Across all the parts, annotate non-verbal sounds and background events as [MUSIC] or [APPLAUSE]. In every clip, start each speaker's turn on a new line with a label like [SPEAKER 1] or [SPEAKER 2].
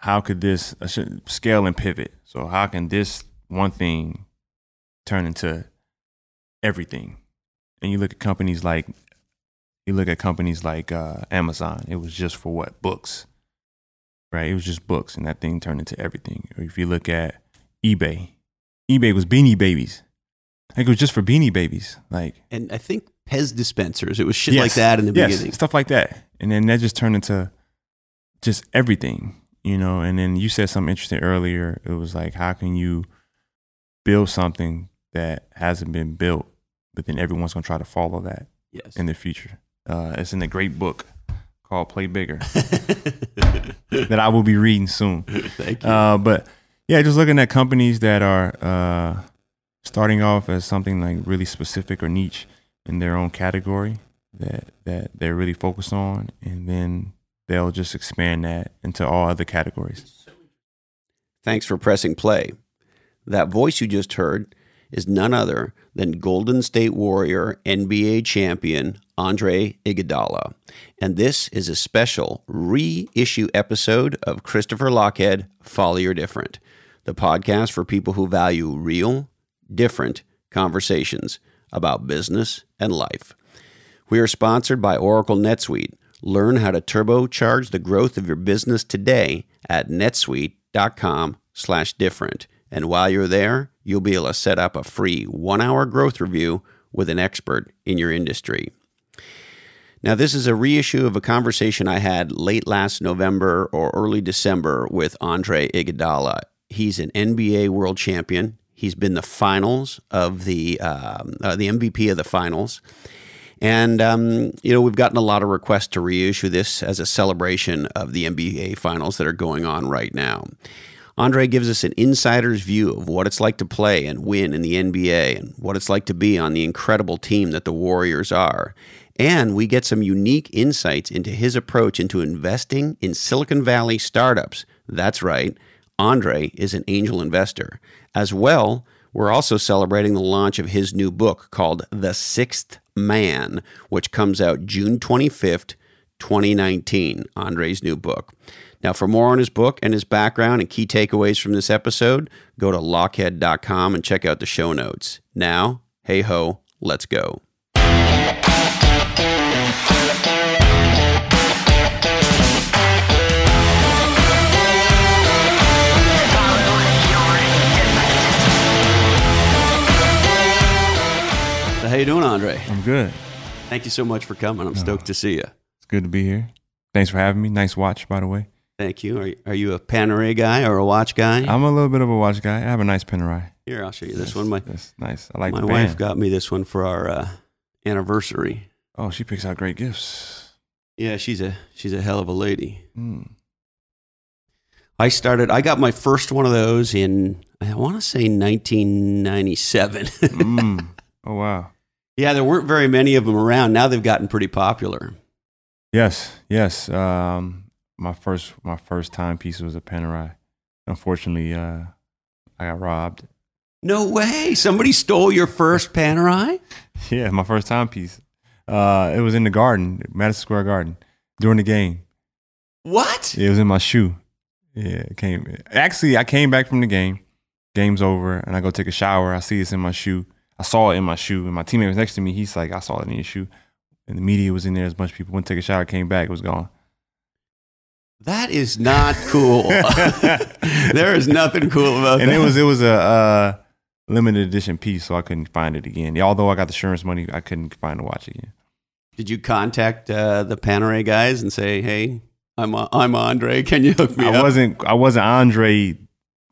[SPEAKER 1] how could this scale and pivot? So how can this one thing turn into everything? And you look at companies like you look at companies like uh, Amazon. It was just for what books, right? It was just books, and that thing turned into everything. Or if you look at eBay, eBay was Beanie Babies. Like it was just for Beanie Babies, like
[SPEAKER 2] And I think Pez dispensers. It was shit
[SPEAKER 1] Yes.
[SPEAKER 2] like that in the
[SPEAKER 1] yes,
[SPEAKER 2] beginning.
[SPEAKER 1] stuff like that, and then that just turned into just everything, you know. And then you said something interesting earlier. It was like, how can you build something that hasn't been built, but then everyone's gonna try to follow that
[SPEAKER 2] Yes.
[SPEAKER 1] in the future? Uh, it's in a great book called Play Bigger [LAUGHS] that I will be reading soon.
[SPEAKER 2] Thank you.
[SPEAKER 1] Uh, but yeah, just looking at companies that are uh, starting off as something like really specific or niche in their own category that that they're really focused on, and then they'll just expand that into all other categories.
[SPEAKER 2] Thanks for pressing play. That voice you just heard is none other than Golden State Warrior NBA champion Andre Iguodala. And this is a special reissue episode of Christopher Lochhead Follow Your Different, the podcast for people who value real, different conversations about business and life. We are sponsored by Oracle NetSuite. Learn how to turbocharge the growth of your business today at netsuite.com slash different. And while you're there, you'll be able to set up a free one-hour growth review with an expert in your industry. Now, this is a reissue of a conversation I had late last November or early December with Andre Iguodala. He's an NBA world champion. He's been the finals of the um, uh, the MVP of the finals. And, um, you know, we've gotten a lot of requests to reissue this as a celebration of the NBA finals that are going on right now. Andre gives us an insider's view of what it's like to play and win in the NBA and what it's like to be on the incredible team that the Warriors are. And we get some unique insights into his approach into investing in Silicon Valley startups. That's right, Andre is an angel investor. As well, we're also celebrating the launch of his new book called The Sixth Man, which comes out June 25th, 2019. Andre's new book. Now, for more on his book and his background and key takeaways from this episode, go to lochhead.com and check out the show notes. Now, hey ho, let's go. How you doing, Andre?
[SPEAKER 1] I'm good.
[SPEAKER 2] Thank you so much for coming. I'm stoked to see you.
[SPEAKER 1] It's good to be here. Thanks for having me. Nice watch, by the way.
[SPEAKER 2] Thank you. Are, you- are you a Panerai guy or a watch guy?
[SPEAKER 1] I'm a little bit of a watch guy. I have a nice Panerai.
[SPEAKER 2] Here, I'll show you this one. My
[SPEAKER 1] That's nice. I like
[SPEAKER 2] my wife got me this one for our uh, anniversary.
[SPEAKER 1] oh, she picks out great gifts.
[SPEAKER 2] Yeah, she's a she's a hell of a lady.
[SPEAKER 1] Mm.
[SPEAKER 2] I started. I got my first one of those in I want to say 1997. [LAUGHS]
[SPEAKER 1] Mm. oh wow.
[SPEAKER 2] Yeah, there weren't very many of them around. Now they've gotten pretty popular.
[SPEAKER 1] Yes, yes. Um, my first my first timepiece was a Panerai. Unfortunately, uh, I got robbed.
[SPEAKER 2] No way! Somebody stole your first [LAUGHS] Panerai.
[SPEAKER 1] Yeah, my first timepiece. Uh, it was in the garden, Madison Square Garden, during the game.
[SPEAKER 2] What?
[SPEAKER 1] It was in my shoe. Yeah, it came. Actually, I came back from the game. Game's over, and I go take a shower. I see it's in my shoe. I saw it in my shoe, and my teammate was next to me. He's like, "I saw it in your shoe." And the media was in there. There's a bunch of people went to take a shower, came back, it was gone.
[SPEAKER 2] That is not cool. [LAUGHS] there is nothing cool about
[SPEAKER 1] and
[SPEAKER 2] that.
[SPEAKER 1] it was it was a uh, limited edition piece, so I couldn't find it again. Yeah, although I got the insurance money, I couldn't find the watch again.
[SPEAKER 2] Did you contact uh, the Panerai guys and say, "Hey, I'm I'm Andre. Can you hook me
[SPEAKER 1] I
[SPEAKER 2] up?"
[SPEAKER 1] wasn't I wasn't Andre,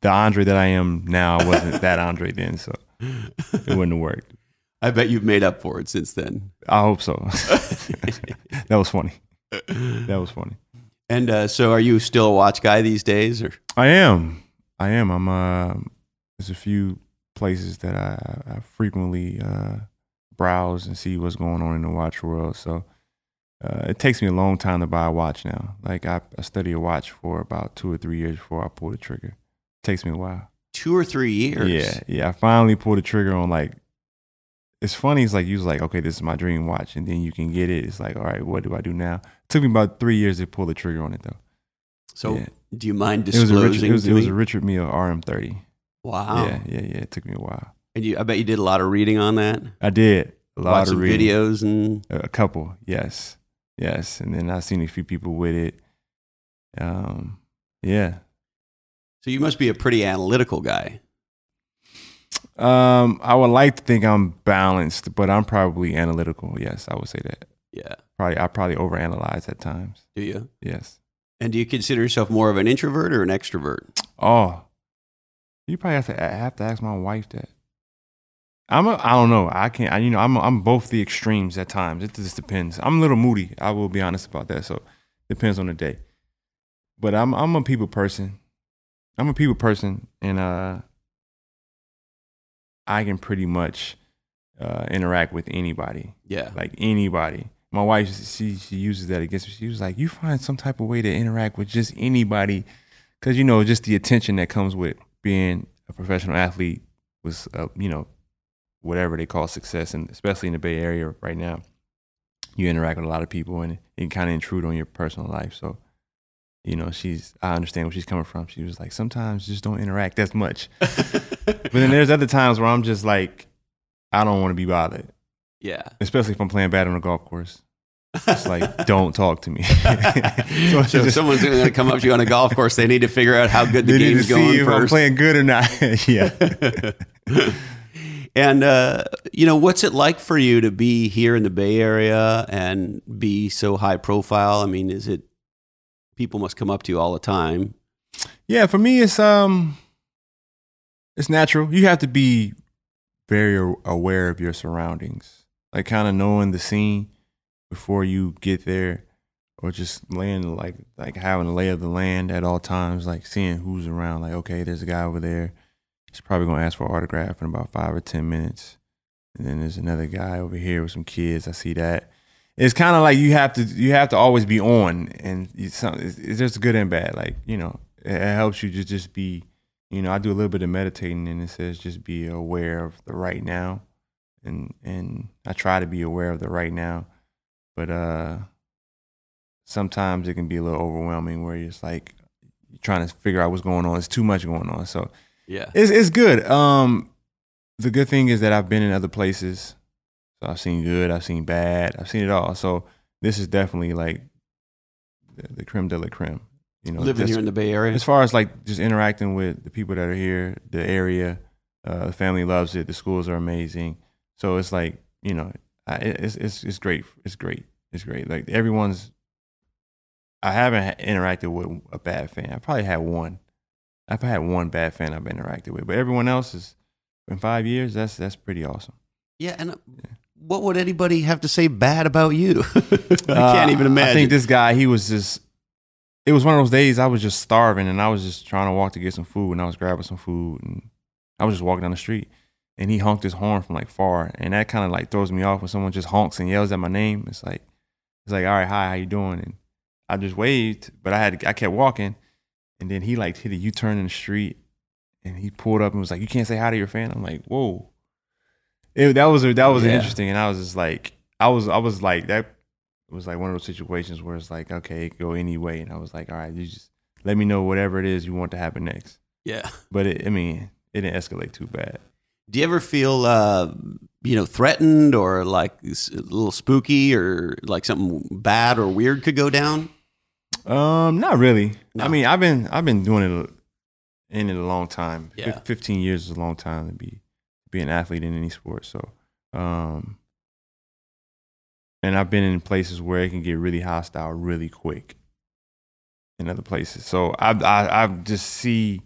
[SPEAKER 1] the Andre that I am now. I wasn't that Andre then, so it wouldn't have worked. [LAUGHS]
[SPEAKER 2] I bet you've made up for it since then.
[SPEAKER 1] I hope so. [LAUGHS] that was funny. That was funny.
[SPEAKER 2] And uh, so, are you still a watch guy these days, or
[SPEAKER 1] I am. I am. I'm. Uh, there's a few places that I, I frequently uh, browse and see what's going on in the watch world. So uh, it takes me a long time to buy a watch now. Like I, I study a watch for about two or three years before I pull the trigger. It takes me a while.
[SPEAKER 2] Two or three years?
[SPEAKER 1] Yeah, yeah. I finally pulled the trigger on like. It's funny. It's like you was like, okay, this is my dream watch, and then you can get it. It's like, all right, what do I do now? It took me about three years to pull the trigger on it though.
[SPEAKER 2] So,
[SPEAKER 1] Yeah.
[SPEAKER 2] Do you mind
[SPEAKER 1] It was a
[SPEAKER 2] disclosing
[SPEAKER 1] Richard, it was, it was a Richard Mille RM30.
[SPEAKER 2] wow.
[SPEAKER 1] Yeah, yeah, yeah. It took me a while.
[SPEAKER 2] And you, I bet you did a lot of reading on that.
[SPEAKER 1] I did a lot
[SPEAKER 2] Watch
[SPEAKER 1] of reading.
[SPEAKER 2] videos and
[SPEAKER 1] A couple, yes, yes, and then I seen a few people with it. Um, yeah.
[SPEAKER 2] So you must be a pretty analytical guy.
[SPEAKER 1] Um, I would like to think I'm balanced, but I'm probably analytical. Yes, I would say that.
[SPEAKER 2] Yeah.
[SPEAKER 1] Probably, I probably overanalyze at times.
[SPEAKER 2] Do you?
[SPEAKER 1] Yes.
[SPEAKER 2] And do you consider yourself more of an introvert or an extrovert?
[SPEAKER 1] Oh, you probably have to have to ask my wife that. I'm a, I don't know. I can't. I, you know, I'm I'm both the extremes at times. It just depends. I'm a little moody. I will be honest about that. So depends on the day. But I'm I'm a people person. I'm a people person, and uh, I can pretty much uh, interact with anybody,
[SPEAKER 2] Yeah.
[SPEAKER 1] like anybody. My wife, she she uses that against me. She was like, "You find some type of way to interact with just anybody." because you know just the attention that comes with being a professional athlete was uh, you know whatever they call success and especially in the bay area right now you interact with a lot of people and it kind of intrude on your personal life so you know she's i understand where she's coming from. She was like sometimes just don't interact as much. [LAUGHS] But then there's other times where i'm just like i don't want to be bothered.
[SPEAKER 2] Yeah.
[SPEAKER 1] especially if i'm playing bad on a golf course. It's like [LAUGHS] don't talk to me. So, [LAUGHS]
[SPEAKER 2] So if someone's going to come up to you on a golf course, they need to figure out how good the
[SPEAKER 1] need to see
[SPEAKER 2] going
[SPEAKER 1] if i'm playing good or not. Yeah.
[SPEAKER 2] And uh, you know, what's it like for you to be here in the Bay Area and be so high profile? I mean, is it people must come up to you all the time?
[SPEAKER 1] Yeah, for me, it's um, it's natural. You have to be very aware of your surroundings, like kind of knowing the scene before you get there, or just laying like like having a lay of the land at all times, like seeing who's around. Like, okay, there's a guy over there. He's probably gonna ask for an autograph in about five or ten minutes, and then there's another guy over here with some kids. I see that. It's kind of like you have to you have to always be on, and it's, it's just good and bad. Like you know, it, it helps you to just be. You know, I do a little bit of meditating, and it says just be aware of the right now, and and I try to be aware of the right now, but uh, sometimes it can be a little overwhelming where you're just like you're trying to figure out what's going on. It's too much going on, so
[SPEAKER 2] Yeah.
[SPEAKER 1] it's it's good. Um, the good thing is that I've been in other places, so I've seen good, I've seen bad, I've seen it all. So this is definitely like the, the creme de la creme. You know,
[SPEAKER 2] Living
[SPEAKER 1] just-
[SPEAKER 2] here in the Bay Area.
[SPEAKER 1] as far as like just interacting with the people that are here, the area, uh, the family loves it. The schools are amazing. So it's like you know, I, it's it's it's great. It's great. It's great. Like everyone's. I haven't interacted with a bad fan. I probably had one. I've had one bad fan I've interacted with, but everyone else is in five years. That's that's pretty awesome.
[SPEAKER 2] yeah. And uh, what would anybody have to say bad about you? [LAUGHS] I can't
[SPEAKER 1] Uh,
[SPEAKER 2] even imagine.
[SPEAKER 1] I think this guy, he was just. It was one of those days I was just starving, and I was just trying to walk to get some food, and I was grabbing some food, and I was just walking down the street, and he honked his horn from like far, and that kind of like throws me off when someone just honks and yells at my name. It's like, it's like, all right, hi, how you doing? And I just waved, but I had I kept walking, and then he like hit a U turn in the street, and he pulled up and was like, you can't say hi to your fan. I'm like, whoa. It, that was that was
[SPEAKER 2] Yeah.
[SPEAKER 1] interesting, and I was just like, I was I was like that was like one of those situations where it's like, okay, it could go any way, and I was like, all right, you just let me know whatever it is you want to happen next.
[SPEAKER 2] yeah.
[SPEAKER 1] But it, I mean, it didn't escalate too bad.
[SPEAKER 2] Do you ever feel, uh, you know, threatened or like a little spooky or like something bad or weird could go down?
[SPEAKER 1] Um, not really.
[SPEAKER 2] No.
[SPEAKER 1] I mean, I've been I've been doing it in it a long time.
[SPEAKER 2] Yeah.
[SPEAKER 1] Fifteen years is a long time to be be an athlete in any sport. So, um, and I've been in places where it can get really hostile really quick. In other places, so I I I just see,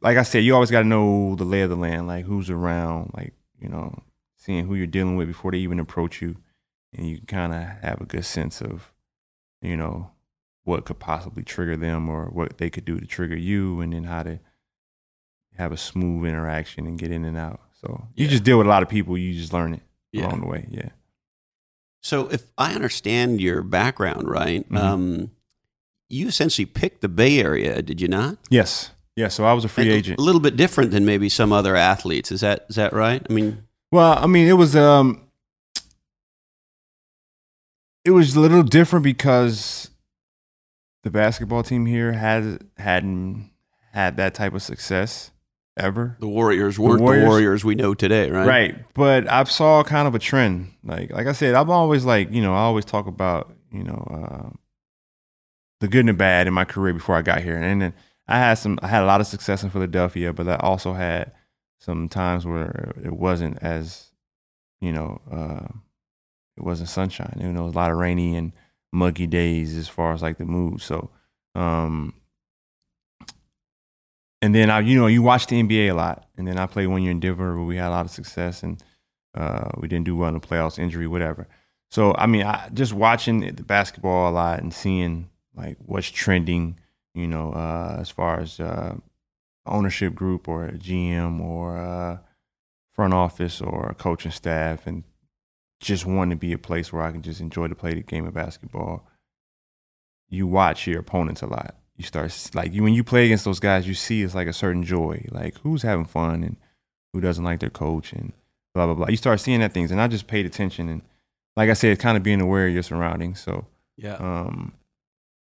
[SPEAKER 1] like I said, you always got to know the lay of the land, like who's around, like you know, seeing who you're dealing with before they even approach you, and you kind of have a good sense of, you know, what could possibly trigger them or what they could do to trigger you and then how to have a smooth interaction and get in and out. So you
[SPEAKER 2] Yeah.
[SPEAKER 1] just deal with a lot of people, you just learn it
[SPEAKER 2] Yeah.
[SPEAKER 1] along the way. Yeah.
[SPEAKER 2] So, if I understand your background right,
[SPEAKER 1] Mhm.
[SPEAKER 2] um, you essentially picked the Bay Area, did you not?
[SPEAKER 1] Yes. Yeah. So I was a free
[SPEAKER 2] And
[SPEAKER 1] agent.
[SPEAKER 2] A little bit different than maybe some other athletes. Is that is that right? I mean,
[SPEAKER 1] Well, I mean, it was um it was a little different because the basketball team here has hadn't had that type of success ever.
[SPEAKER 2] The Warriors weren't the
[SPEAKER 1] Warriors-
[SPEAKER 2] Warriors, we know today, right?
[SPEAKER 1] Right. But I saw kind of a trend. Like like I said, I'm always like, you know, I always talk about, you know, uh, the good and the bad in my career before I got here. And then I had some I had a lot of success in Philadelphia, but I also had some times where it wasn't as, you know, uh, it wasn't sunshine. You know, it was a lot of rainy and muggy days as far as like the mood. So um and then I, you know, you watch the NBA a lot, and then I played one year in Denver where we had a lot of success, and uh, we didn't do well in the playoffs, injury, whatever. So I mean, I, just watching the basketball a lot and seeing like what's trending, you know, uh, as far as uh, ownership group or a GM or uh, front office or a coaching staff, and just wanting to be a place where I can just enjoy to play the game of basketball. You watch your opponents a lot you start like you when you play against those guys, you see it's like a certain joy, like who's having fun and who doesn't like their coach and blah blah blah. You start seeing that things, and I just paid attention and, like I said, kind of being aware of your surroundings. So
[SPEAKER 2] Yeah.
[SPEAKER 1] um,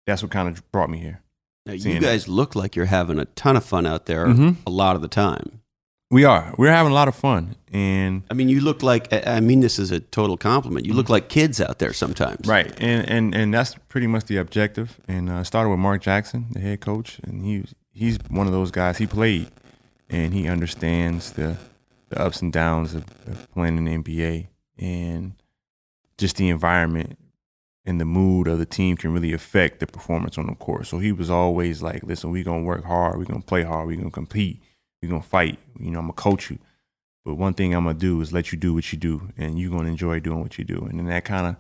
[SPEAKER 1] that's what kind of brought me here.
[SPEAKER 2] Now, you guys look like you're having a ton of fun out there
[SPEAKER 1] Mhm.
[SPEAKER 2] a lot of the time.
[SPEAKER 1] We are we're having a lot of fun, and
[SPEAKER 2] I mean, you look like, I mean, this is a total compliment. You look like kids out there sometimes.
[SPEAKER 1] Mm-hmm. right, and and and that's pretty much the objective. And uh, started with Mark Jackson, the head coach, and he he's one of those guys. He played, and he understands the the ups and downs of, of playing in the NBA, and just the environment and the mood of the team can really affect the performance on the court. So he was always like, "Listen, we're gonna work hard. We're gonna play hard. We're gonna compete. We're gonna fight. You know, I'm gonna coach you." But one thing I'm gonna do is let you do what you do, and you're gonna enjoy doing what you do. And then that kind of,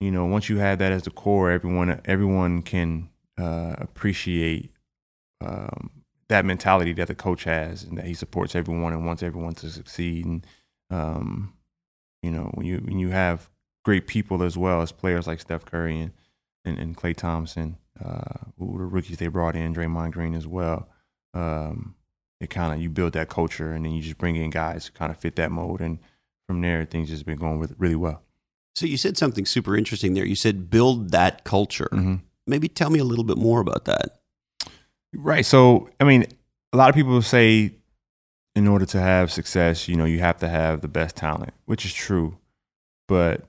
[SPEAKER 1] you know, once you have that as the core, everyone everyone can uh, appreciate um, that mentality that the coach has, and that he supports everyone and wants everyone to succeed. And um, you know, when you when you have great people as well as players like Steph Curry and and, and Klay Thompson, uh, who the rookies they brought in, Draymond Green as well. Um, it kind of you build that culture, and then you just bring in guys who kind of fit that mold, and from there things just been going with really well.
[SPEAKER 2] So you said something super interesting there. You said build that culture.
[SPEAKER 1] Mm-hmm.
[SPEAKER 2] Maybe tell me a little bit more about that.
[SPEAKER 1] Right. So, I mean, a lot of people say in order to have success, you know, you have to have the best talent, which is true. But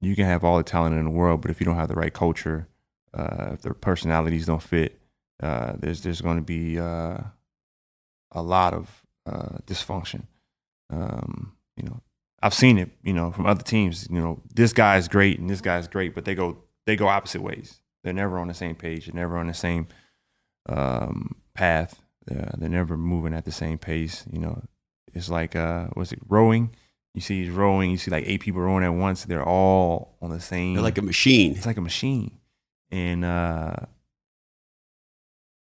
[SPEAKER 1] you can have all the talent in the world, but if you don't have the right culture, uh, if their personalities don't fit, uh, there's there's going to be uh, a lot of uh, dysfunction. Um, you know, I've seen it. You know, from other teams. You know, this guy's great and this guy's great, but they go they go opposite ways. They're never on the same page. They're never on the same um, path. Uh, they're never moving at the same pace. You know, it's like uh, what's it rowing? You see he's rowing. You see like eight people rowing at once. They're all on the same.
[SPEAKER 2] You're like a machine.
[SPEAKER 1] it's like a machine, and uh,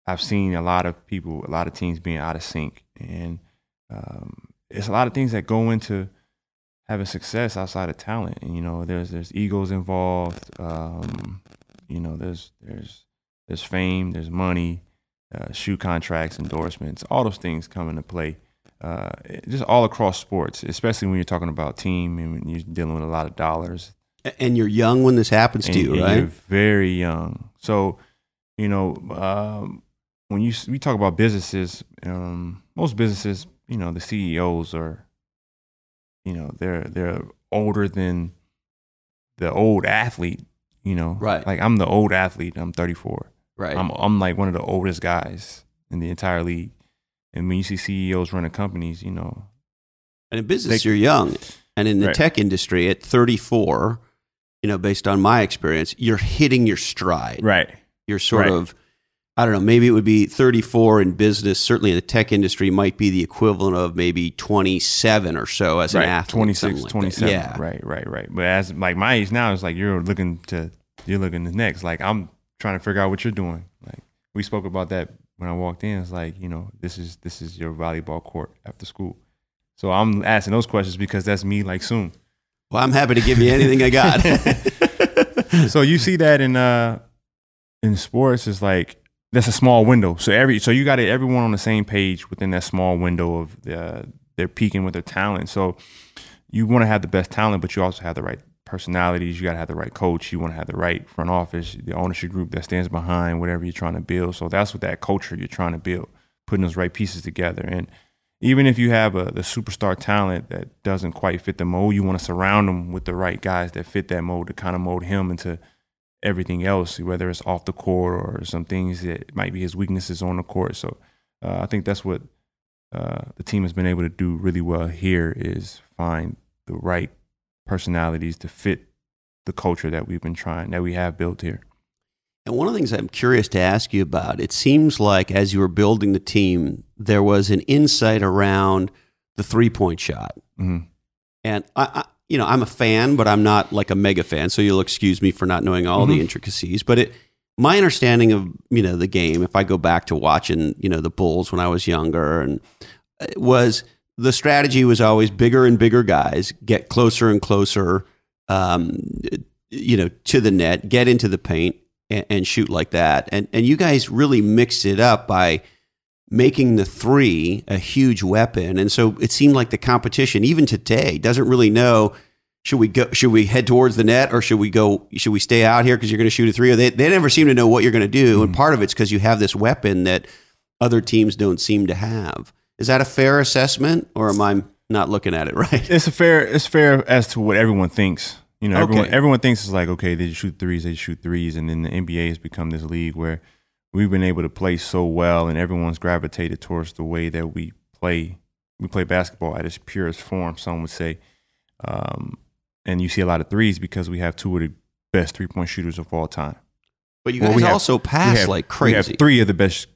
[SPEAKER 1] I've seen a lot of people, a lot of teams being out of sync, and um, it's a lot of things that go into having success outside of talent. And you know, there's there's egos involved. Um, you know, there's there's there's fame, there's money, uh, shoe contracts, endorsements, all those things come into play. Uh, just all across sports, especially when you're talking about team and when you're dealing with a lot of dollars
[SPEAKER 2] And you're young when this happens to you,
[SPEAKER 1] and
[SPEAKER 2] right?
[SPEAKER 1] You're very young, so you know um, when you we talk about businesses. Um, most businesses, you know, the CEOs are, you know, they're they're older than the old athlete. You know,
[SPEAKER 2] Right.
[SPEAKER 1] Like I'm the old athlete. I'm 34.
[SPEAKER 2] Right.
[SPEAKER 1] I'm I'm like one of the oldest guys in the entire league. And when you see CEOs running companies, you know,
[SPEAKER 2] and in business,
[SPEAKER 1] they-
[SPEAKER 2] you're young. And in the
[SPEAKER 1] Right.
[SPEAKER 2] tech industry, at 34, you know, based on my experience, you're hitting your stride.
[SPEAKER 1] right,
[SPEAKER 2] You're sort
[SPEAKER 1] Right.
[SPEAKER 2] of, I don't know, maybe it would be 34 in business. Certainly in the tech industry, might be the equivalent of maybe 27 or so as an athlete.
[SPEAKER 1] 26,
[SPEAKER 2] something like that.
[SPEAKER 1] 27.
[SPEAKER 2] Yeah.
[SPEAKER 1] Right, right, right. But as like my age now, it's like you're looking to you're looking to next. Like I'm trying to figure out what you're doing. Like we spoke about that when I walked in. It's like you know this is this is your volleyball court after school. So I'm asking those questions because that's me. Like soon.
[SPEAKER 2] Well, I'm happy to give you anything I got. [LAUGHS]
[SPEAKER 1] so you see that in uh in sports is like that's a small window. So every so you got it everyone on the same page within that small window of the they're peaking with their talent. So you want to have the best talent, but you also have the right personalities. You got to have the right coach. You want to have the right front office, the ownership group that stands behind whatever you're trying to build. So that's what that culture you're trying to build, putting those right pieces together. And even if you have a the superstar talent that doesn't quite fit the mold, you want to surround them with the right guys that fit that mold to kind of mold him into everything else, whether it's off the court or some things that might be his weaknesses on the court. So uh, I think that's what uh, the team has been able to do really well here is find the right personalities to fit the culture that we've been trying that we have built here.
[SPEAKER 2] And one of the things I'm curious to ask you about, it seems like as you were building the team, there was an insight around the three point shot.
[SPEAKER 1] Mm-hmm.
[SPEAKER 2] And I, I, you know, I'm a fan, but I'm not like a mega fan. So you'll excuse me for not knowing all
[SPEAKER 1] Mm-hmm.
[SPEAKER 2] the intricacies. But it, my understanding of you know the game, if I go back to watching you know the Bulls when I was younger, and it was the strategy was always bigger and bigger guys get closer and closer, um, you know, to the net, get into the paint, and, and shoot like that. And and you guys really mixed it up by making the three a huge weapon. And so it seemed like the competition, even today, doesn't really know should we go should we head towards the net or should we go should we stay out here because you're going to shoot a three or they, they never seem to know what you're going to do and mm-hmm. part of it's because you have this weapon that other teams don't seem to have is that a fair assessment or am i not looking at it right
[SPEAKER 1] It's a fair. It's fair as to what everyone thinks. You know, everyone
[SPEAKER 2] Okay.
[SPEAKER 1] everyone thinks it's like okay, they shoot threes, they shoot threes, and then the NBA has become this league where we've been able to play so well, and everyone's gravitated towards the way that we play. We play basketball at its purest form. Some would say, um, and you see a lot of threes because we have two of the best three point shooters of all time.
[SPEAKER 2] but you
[SPEAKER 1] Well,
[SPEAKER 2] guys
[SPEAKER 1] we have-
[SPEAKER 2] also
[SPEAKER 1] We
[SPEAKER 2] pass
[SPEAKER 1] have-
[SPEAKER 2] like
[SPEAKER 1] We have
[SPEAKER 2] crazy
[SPEAKER 1] three of the best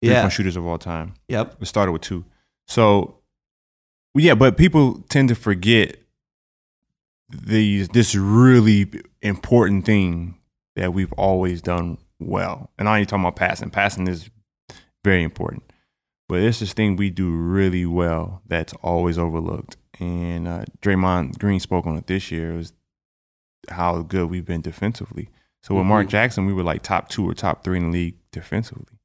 [SPEAKER 1] three
[SPEAKER 2] yeah
[SPEAKER 1] point shooters of all time.
[SPEAKER 2] yep
[SPEAKER 1] It started with two. So, yeah, but people tend to forget these this really important thing that we've always done well. And I ain't talking about passing. Passing is very important, but it's this thing we do really well that's always overlooked. And uh, Draymond Green spoke on it this year. It Was how good we've been defensively. So with Mark
[SPEAKER 2] Mhm.
[SPEAKER 1] Jackson, we were like top two or top three in the league defensively.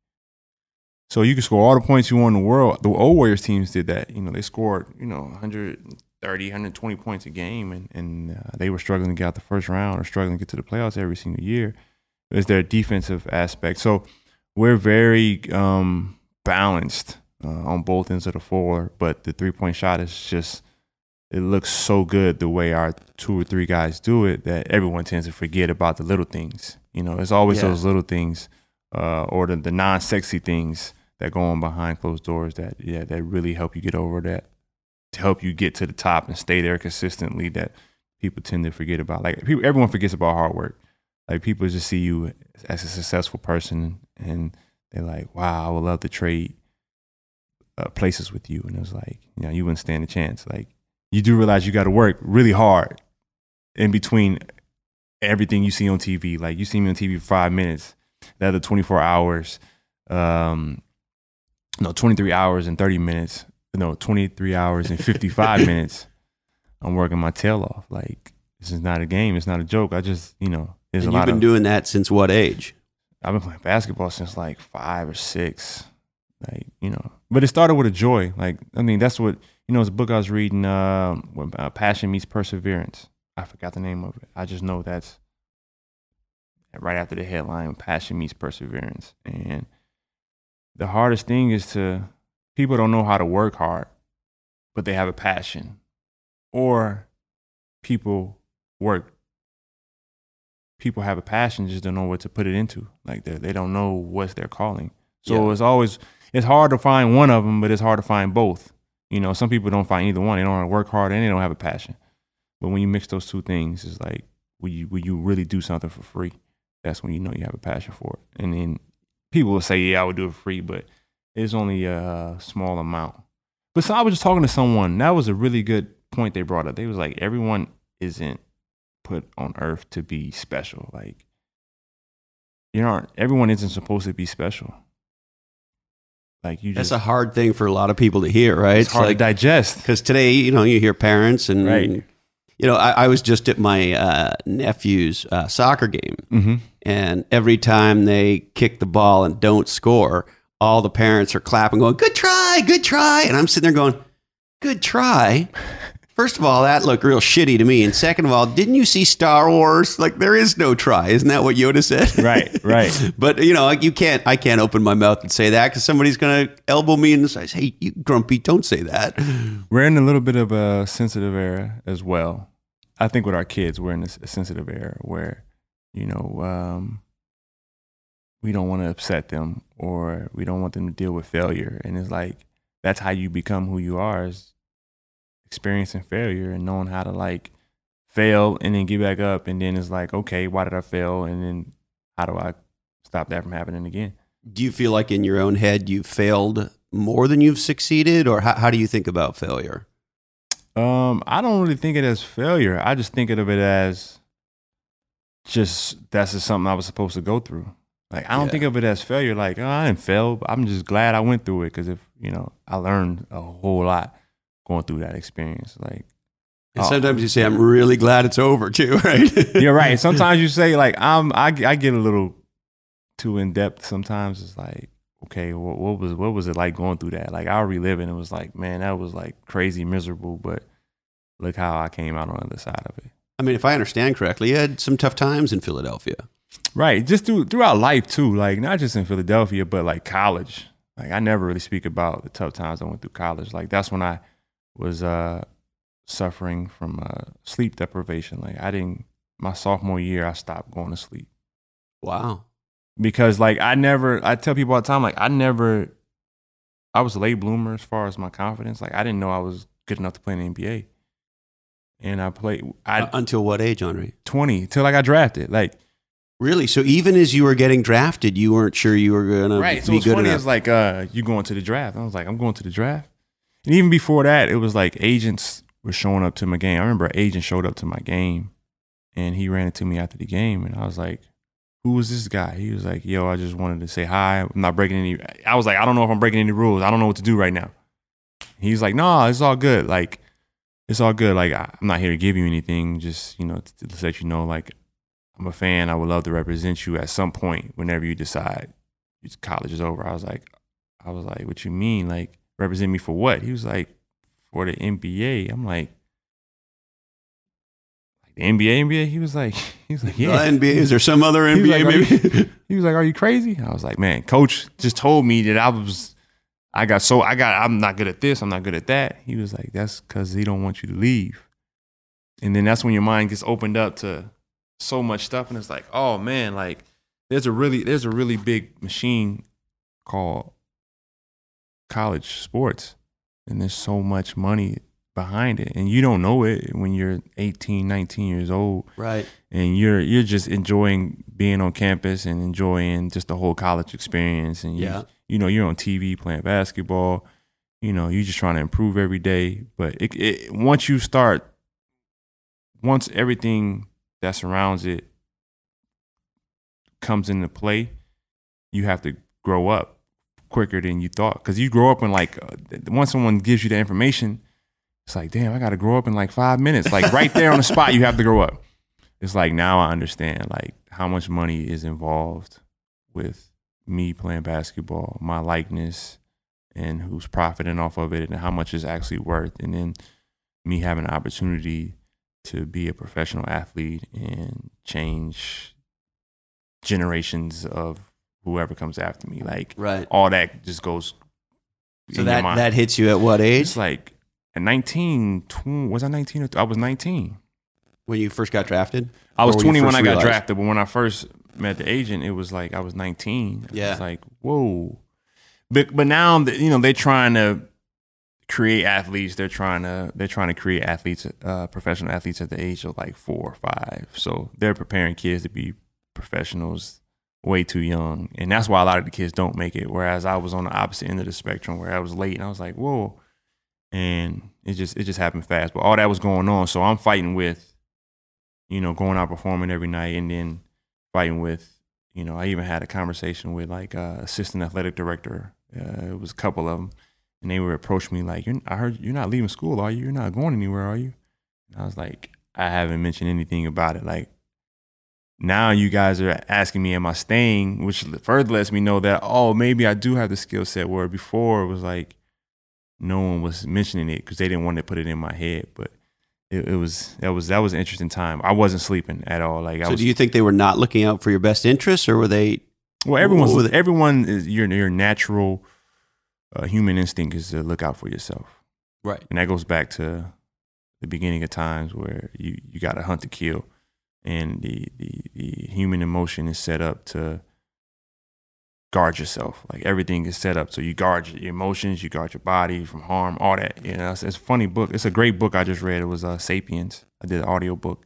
[SPEAKER 1] So you can score all the points you want in the world. The old Warriors teams did that. You know, they scored, you know, 130, 120 points a game, and, and uh, they were struggling to get out the first round or struggling to get to the playoffs every single year. It's their defensive aspect. So we're very um, balanced uh, on both ends of the floor, but the three point shot is just, it looks so good the way our two or three guys do it that everyone tends to forget about the little things. You know, it's always
[SPEAKER 2] Yeah.
[SPEAKER 1] those little things uh, or the, the non sexy things that go on behind closed doors that yeah that really help you get over that to help you get to the top and stay there consistently that people tend to forget about like people everyone forgets about hard work like people just see you as a successful person and they're like wow i would love to trade uh, places with you. And it was like you know you wouldn't stand a chance. Like you do realize you got to work really hard in between everything you see on tv like you see me on tv for five minutes the other 24 hours um no 23 hours and 30 minutes no 23 hours and 55 [LAUGHS] minutes. I'm working my tail off. Like this is not a game. It's not a joke. I just you know there's
[SPEAKER 2] and
[SPEAKER 1] a
[SPEAKER 2] you've
[SPEAKER 1] lot
[SPEAKER 2] been
[SPEAKER 1] of
[SPEAKER 2] doing that since what age?
[SPEAKER 1] I've been playing basketball since like five or six like you know. But it started with a joy. Like i mean that's what you know it's a book i was reading um when, uh, passion meets perseverance. I forgot the name of it. I just know that's right after the headline passion meets perseverance. And the hardest thing is to people don't know how to work hard but they have a passion. Or people work people have a passion just don't know what to put it into. Like they they don't know what's their calling. So
[SPEAKER 2] Yeah.
[SPEAKER 1] it's always it's hard to find one of them but it's hard to find both. You know some people don't find either one. They don't want to work hard and they don't have a passion. But when you mix those two things it's like when you when you really do something for free that's when you know you have a passion for it. And then people will say yeah i would do it for free but it's only a small amount. But so i was just talking to someone that was a really good point they brought up. They was like everyone isn't put on earth to be special like you know everyone isn't supposed to be special. Like you just, that's
[SPEAKER 2] a hard thing for a lot of people to hear right?
[SPEAKER 1] It's hard
[SPEAKER 2] like
[SPEAKER 1] to digest.
[SPEAKER 2] because today you know you hear parents and
[SPEAKER 1] Right.
[SPEAKER 2] you know I, I was just at my uh, nephew's uh, soccer game.
[SPEAKER 1] Mm-hmm.
[SPEAKER 2] and every time they kick the ball and don't score all the parents are clapping going good try good try. And i'm sitting there going good try First of all, that looked real shitty to me. And second of all, didn't you see Star Wars? Like there is no try. Isn't that what Yoda said? [LAUGHS]
[SPEAKER 1] Right, right. [LAUGHS]
[SPEAKER 2] but you know, like you can't. I can't open my mouth and say that because somebody's going to elbow me and say. Hey, you grumpy! Don't say that. [LAUGHS]
[SPEAKER 1] We're in a little bit of a sensitive era as well. I think with our kids, we're in a sensitive era where, you know, um, we don't want to upset them or we don't want them to deal with failure. And it's like that's how you become who you are is experiencing failure and knowing how to like fail and then get back up and then it's like okay why did i fail? And then how do i stop that from happening again?
[SPEAKER 2] Do you feel like in your own head you've failed more than you've succeeded? Or how, how do you think about failure?
[SPEAKER 1] Um i don't really think of it as failure. I just think of it as just that's just something i was supposed to go through. Like i don't yeah. think of it as failure. Like oh, i didn't fail. I'm just glad i went through it. Because if you know i learned a whole lot going through that experience. Like,
[SPEAKER 2] and uh, sometimes you say, "I'm really glad it's over," too, [LAUGHS] right?
[SPEAKER 1] You're right. Sometimes you say, like, "I'm," I, I get a little too in depth. Sometimes it's like, okay, what, what, was what was it like going through that? Like, I'll relive it. And it was like, man, that was like crazy miserable, but look how I came out on the other side of it.
[SPEAKER 2] I mean, if I understand correctly, you had some tough times in Philadelphia.
[SPEAKER 1] Right, just through throughout life too. Like not just in Philadelphia, but like college. Like I never really speak about the tough times I went through college. Like that's when I was uh, suffering from uh, sleep deprivation. Like I didn't my sophomore year, I stopped going to sleep.
[SPEAKER 2] Wow.
[SPEAKER 1] Because like I never, I tell people all the time, like I never, I was a late bloomer as far as my confidence. Like I didn't know I was good enough to play in the NBA. And I played I,
[SPEAKER 2] uh, until what age, Andre?
[SPEAKER 1] Twenty, till I got drafted. Like
[SPEAKER 2] Really? So even as you were getting drafted, you weren't sure you were gonna
[SPEAKER 1] right.
[SPEAKER 2] So be good
[SPEAKER 1] funny
[SPEAKER 2] enough.
[SPEAKER 1] It's like uh, you going to the draft. I was like, I'm going to the draft. And even before that, it was like agents were showing up to my game. I remember an agent showed up to my game and he ran into me after the game and I was like, who was this guy? He was like, yo, I just wanted to say hi. I'm not breaking any I was like, I don't know if I'm breaking any rules. I don't know what to do right now. He's like, no, it's all good. Like, it's all good. Like, I'm not here to give you anything. Just, you know, to, to let you know, like, I'm a fan. I would love to represent you at some point whenever you decide college is over. I was like, I was like, what you mean? Like, represent me for what? He was like, for the NBA. I'm like, like the NBA, NBA. He was like, [LAUGHS] he was like, yeah.
[SPEAKER 2] The NBA. Is there some other NBA?
[SPEAKER 1] He
[SPEAKER 2] maybe.
[SPEAKER 1] You, [LAUGHS] he was like, are you crazy? I was like, man, coach just told me that I was, I got so I got, I'm not good at this. I'm not good at that. He was like, that's because he don't want you to leave. And then that's when your mind gets opened up to so much stuff, and it's like, oh man, like there's a really, there's a really big machine called college sports and there's so much money behind it and you don't know it when you're 18 19 years old.
[SPEAKER 2] Right.
[SPEAKER 1] And you're you're just enjoying being on campus and enjoying just the whole college experience and you,
[SPEAKER 2] yeah.
[SPEAKER 1] you know you're on tv playing basketball you know you're just trying to improve every day. But it, it, once you start once everything that surrounds it comes into play you have to grow up quicker than you thought. Because you grow up in like uh, once someone gives you the information, it's like, damn, I got to grow up in like five minutes. Like right there on the spot, you have to grow up. It's like now I understand like how much money is involved with me playing basketball, my likeness, and who's profiting off of it, and how much is actually worth, and then me having an opportunity to be a professional athlete and change generations of whoever comes after me. Like
[SPEAKER 2] right.
[SPEAKER 1] all that just goes.
[SPEAKER 2] So that that hits you at what age?
[SPEAKER 1] It's like at 19, 20, was I 19 or I was 19.
[SPEAKER 2] When you first got drafted?
[SPEAKER 1] I was 20 when I got drafted, but when I first met the agent, it was like I was 19.
[SPEAKER 2] Yeah.
[SPEAKER 1] It's like, whoa. But but now you know they're trying to create athletes. They're trying to they're trying to create athletes, uh, professional athletes at the age of like four or five. So they're preparing kids to be professionals way too young. And that's why a lot of the kids don't make it. Whereas I was on the opposite end of the spectrum where I was late and I was like, whoa. And it just it just happened fast. But all that was going on. So I'm fighting with, you know, going out performing every night and then fighting with, you know, I even had a conversation with like uh, assistant athletic director. Uh, it was a couple of them. And they were approach me like, I heard you're not leaving school, are you? You're not going anywhere, are you? And I was like, I haven't mentioned anything about it. Like, now you guys are asking me, am I staying? Which further lets me know that, oh, maybe I do have the skill set where before it was like no one was mentioning it because they didn't want to put it in my head. But it, it was that was that was an interesting time. I wasn't sleeping at all. Like I
[SPEAKER 2] So
[SPEAKER 1] was
[SPEAKER 2] do you think they were not looking out for your best interests, or were they?
[SPEAKER 1] Well, everyone's
[SPEAKER 2] they-
[SPEAKER 1] everyone is your your natural uh, human instinct is to look out for yourself,
[SPEAKER 2] Right.
[SPEAKER 1] and that goes back to the beginning of times where you you got to hunt to kill, and the, the the human emotion is set up to guard yourself. Like everything is set up so you guard your emotions, you guard your body from harm, all that. You know, it's, it's a funny book. It's a great book. I just read. It was uh, *Sapiens*. I did an audio book,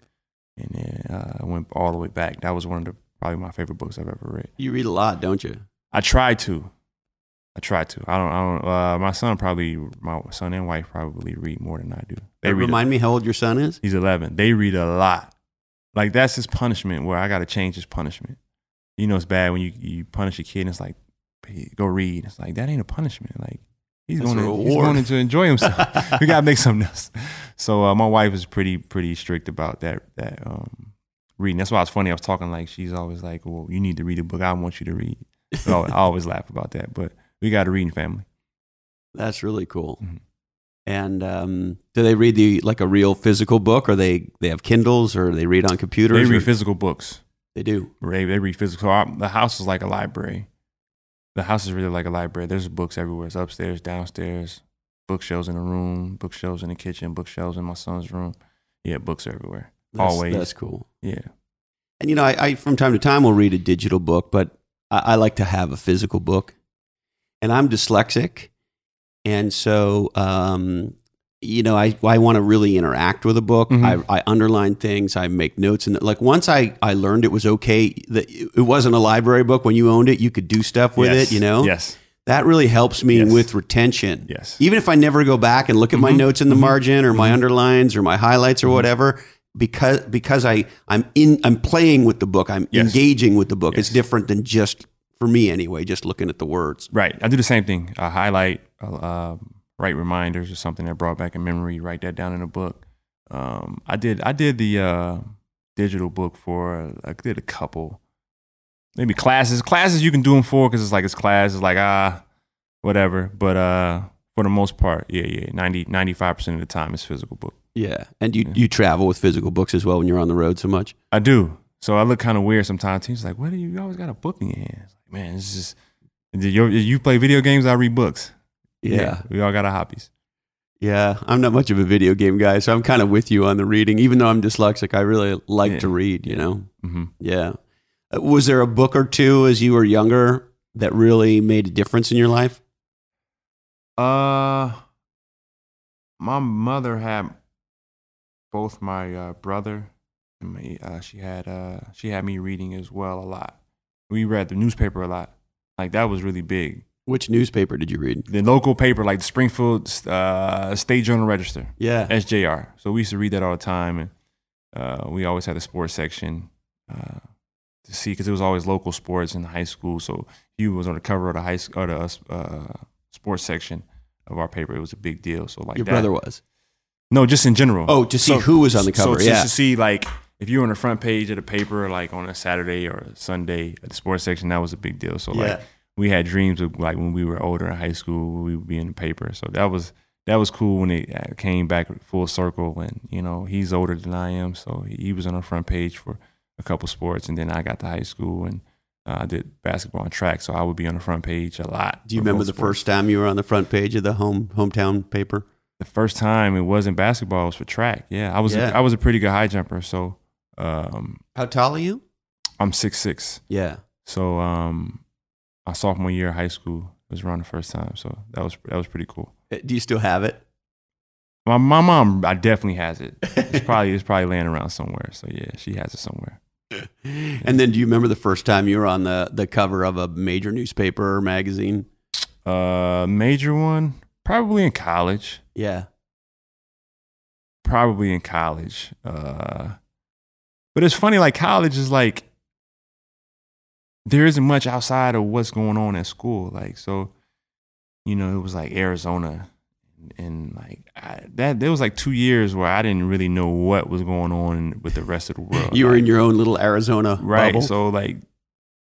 [SPEAKER 1] and then uh, I went all the way back. That was one of the probably my favorite books I've ever read.
[SPEAKER 2] You read a lot, don't you?
[SPEAKER 1] I try to. I try to. I don't. I don't. Uh, my son probably, my son and wife probably read more than I do. They.
[SPEAKER 2] Remind me how old your son is.
[SPEAKER 1] he's eleven. They read a lot. Like that's his punishment. Where I got to change his punishment. You know, it's bad when you you punish a kid and it's like, "Hey, go read. It's like that ain't a punishment. Like he's
[SPEAKER 2] That's
[SPEAKER 1] going to he's going to enjoy [LAUGHS] himself. we gotta make something else. So uh, my wife is pretty pretty strict about that that um, reading. That's why it's funny. I was talking like she's always like, "Well, you need to read a book. I want you to read." But I, always laugh about that. But we got a reading family.
[SPEAKER 2] That's really cool.
[SPEAKER 1] Mhm.
[SPEAKER 2] And um, do they read the like a real physical book, or they they have Kindles, or they read on computers?
[SPEAKER 1] They
[SPEAKER 2] or-
[SPEAKER 1] read physical books.
[SPEAKER 2] They do.
[SPEAKER 1] They, they read physical. So the house is like a library. The house is really like a library. There's books everywhere. It's upstairs, downstairs, bookshelves in the room, bookshelves in the kitchen, bookshelves in my son's room. Yeah, books everywhere.
[SPEAKER 2] That's,
[SPEAKER 1] Always.
[SPEAKER 2] That's cool.
[SPEAKER 1] Yeah.
[SPEAKER 2] And you know, I, I from time to time will read a digital book, but I, I like to have a physical book. And I'm dyslexic, and so um, you know, I I want to really interact with a book.
[SPEAKER 1] Mhm.
[SPEAKER 2] I, I underline things. I make notes, and like once I I learned it was okay that it wasn't a library book. When you owned it, you could do stuff with
[SPEAKER 1] Yes.
[SPEAKER 2] it. You know,
[SPEAKER 1] Yes.
[SPEAKER 2] that really helps me
[SPEAKER 1] Yes.
[SPEAKER 2] with retention.
[SPEAKER 1] Yes.
[SPEAKER 2] Even if I never go back and look at my
[SPEAKER 1] Mhm.
[SPEAKER 2] notes in the
[SPEAKER 1] Mhm.
[SPEAKER 2] margin or my
[SPEAKER 1] Mhm.
[SPEAKER 2] underlines or my highlights or
[SPEAKER 1] Mhm.
[SPEAKER 2] whatever, because because I I'm in I'm playing with the book. I'm
[SPEAKER 1] Yes.
[SPEAKER 2] engaging with the book. It's different than just for me anyway, just looking at the words.
[SPEAKER 1] Right. I do the same thing. I highlight, uh, write reminders or something that brought back a memory. Write that down in a book. Um, I did. I did the uh, digital book for. I did a couple, maybe classes. Classes you can do them for because it's like it's class. It's like ah, whatever. But uh, for the most part, yeah, yeah, 95 percent of the time it's physical book.
[SPEAKER 2] Yeah. And you
[SPEAKER 1] Yeah.
[SPEAKER 2] you travel with physical books as well when you're on the road so much.
[SPEAKER 1] I do. So I look kind of weird sometimes. He's like, "What do you, you always got a book in your hand?" It's like, man, it's just. You, you play video games? I read books.
[SPEAKER 2] Yeah.
[SPEAKER 1] we all got our hobbies.
[SPEAKER 2] Yeah. I'm not much of a video game guy, so I'm kind of with you on the reading. Even though I'm dyslexic, I really like
[SPEAKER 1] Yeah.
[SPEAKER 2] to read, you know.
[SPEAKER 1] hmm
[SPEAKER 2] Yeah. Uh, Was there a book or two as you were younger that really made a difference in your life?
[SPEAKER 1] Uh, my mother had both my uh, brother and me. Uh, she had uh, she had me reading as well a lot. We read the newspaper a lot. Like that was really big.
[SPEAKER 2] Which newspaper did you read?
[SPEAKER 1] The local paper, like the Springfield uh, State Journal Register,
[SPEAKER 2] Yeah.
[SPEAKER 1] SJR. So we used to read that all the time, and uh, we always had a sports section uh, to see because it was always local sports in high school. So he was on the cover of the high school or the uh, sports section of our paper. It was a big deal. So like
[SPEAKER 2] Your
[SPEAKER 1] that.
[SPEAKER 2] brother was.
[SPEAKER 1] No, just in general.
[SPEAKER 2] Oh, to see
[SPEAKER 1] So-
[SPEAKER 2] who was on the cover.
[SPEAKER 1] So
[SPEAKER 2] yeah.
[SPEAKER 1] to see like if you were on the front page of the paper, like on a Saturday or a Sunday at the sports section, that was a big deal. So like
[SPEAKER 2] yeah.
[SPEAKER 1] we had dreams of like when we were older in high school, we would be in the paper. So that was that was cool when it uh, came back full circle. And you know he's older than I am, so he was on the front page for a couple sports, and then I got to high school and uh, I did basketball and track, so I would be on the front page a lot.
[SPEAKER 2] Do you remember the
[SPEAKER 1] sports.
[SPEAKER 2] first time you were on the front page of the home hometown paper?
[SPEAKER 1] The first time it wasn't basketball; it was for track. Yeah, I was
[SPEAKER 2] Yeah.
[SPEAKER 1] A, I was a pretty good high jumper, so um,
[SPEAKER 2] How tall are you?
[SPEAKER 1] I'm six six.
[SPEAKER 2] Yeah.
[SPEAKER 1] So um, my sophomore year of high school was around the first time, so that was that was pretty cool.
[SPEAKER 2] Uh, Do you still have it?
[SPEAKER 1] My my mom, I definitely has it. It's [LAUGHS] probably it's probably laying around somewhere. So yeah, she has it somewhere.
[SPEAKER 2] and then do you remember the first time you were on the, the cover of a major newspaper or magazine?
[SPEAKER 1] Uh, major one, probably in college.
[SPEAKER 2] Yeah.
[SPEAKER 1] Probably in college. Uh, but it's funny. Like college is like there isn't much outside of what's going on at school. Like so, you know, it was like Arizona. And like I, that, there was like two years where I didn't really know what was going on with the rest of the world.
[SPEAKER 2] You were
[SPEAKER 1] Like,
[SPEAKER 2] in your own little Arizona
[SPEAKER 1] Right.
[SPEAKER 2] bubble.
[SPEAKER 1] So like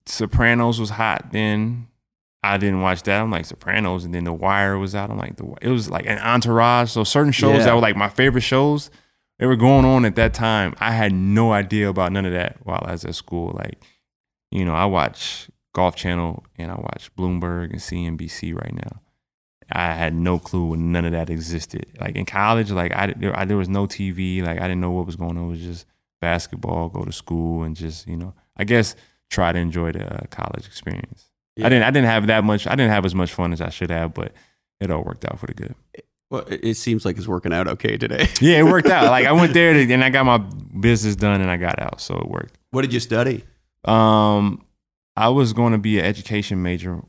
[SPEAKER 1] Sopranos was hot then. I didn't watch that. I'm like Sopranos, and then The Wire was out. I'm like the it was like an entourage. So certain shows
[SPEAKER 2] Yeah.
[SPEAKER 1] that were like my favorite shows they were going on at that time. I had no idea about none of that while I was at school. Like, you know, I watch Golf Channel and I watch Bloomberg and CNBC right now. I had no clue when none of that existed. Like in college, like I there, I there, was no TV. Like I didn't know what was going on. It was just basketball, go to school, and just you know, I guess try to enjoy the uh, college experience. Yeah. I didn't I didn't have that much. I didn't have as much fun as I should have, but it all worked out for the good.
[SPEAKER 2] Well, it seems like it's working out okay today. [LAUGHS]
[SPEAKER 1] yeah, it worked out. Like I went there to, and I got my business done and I got out, so it worked.
[SPEAKER 2] What did you study?
[SPEAKER 1] Um, I was going to be an education major,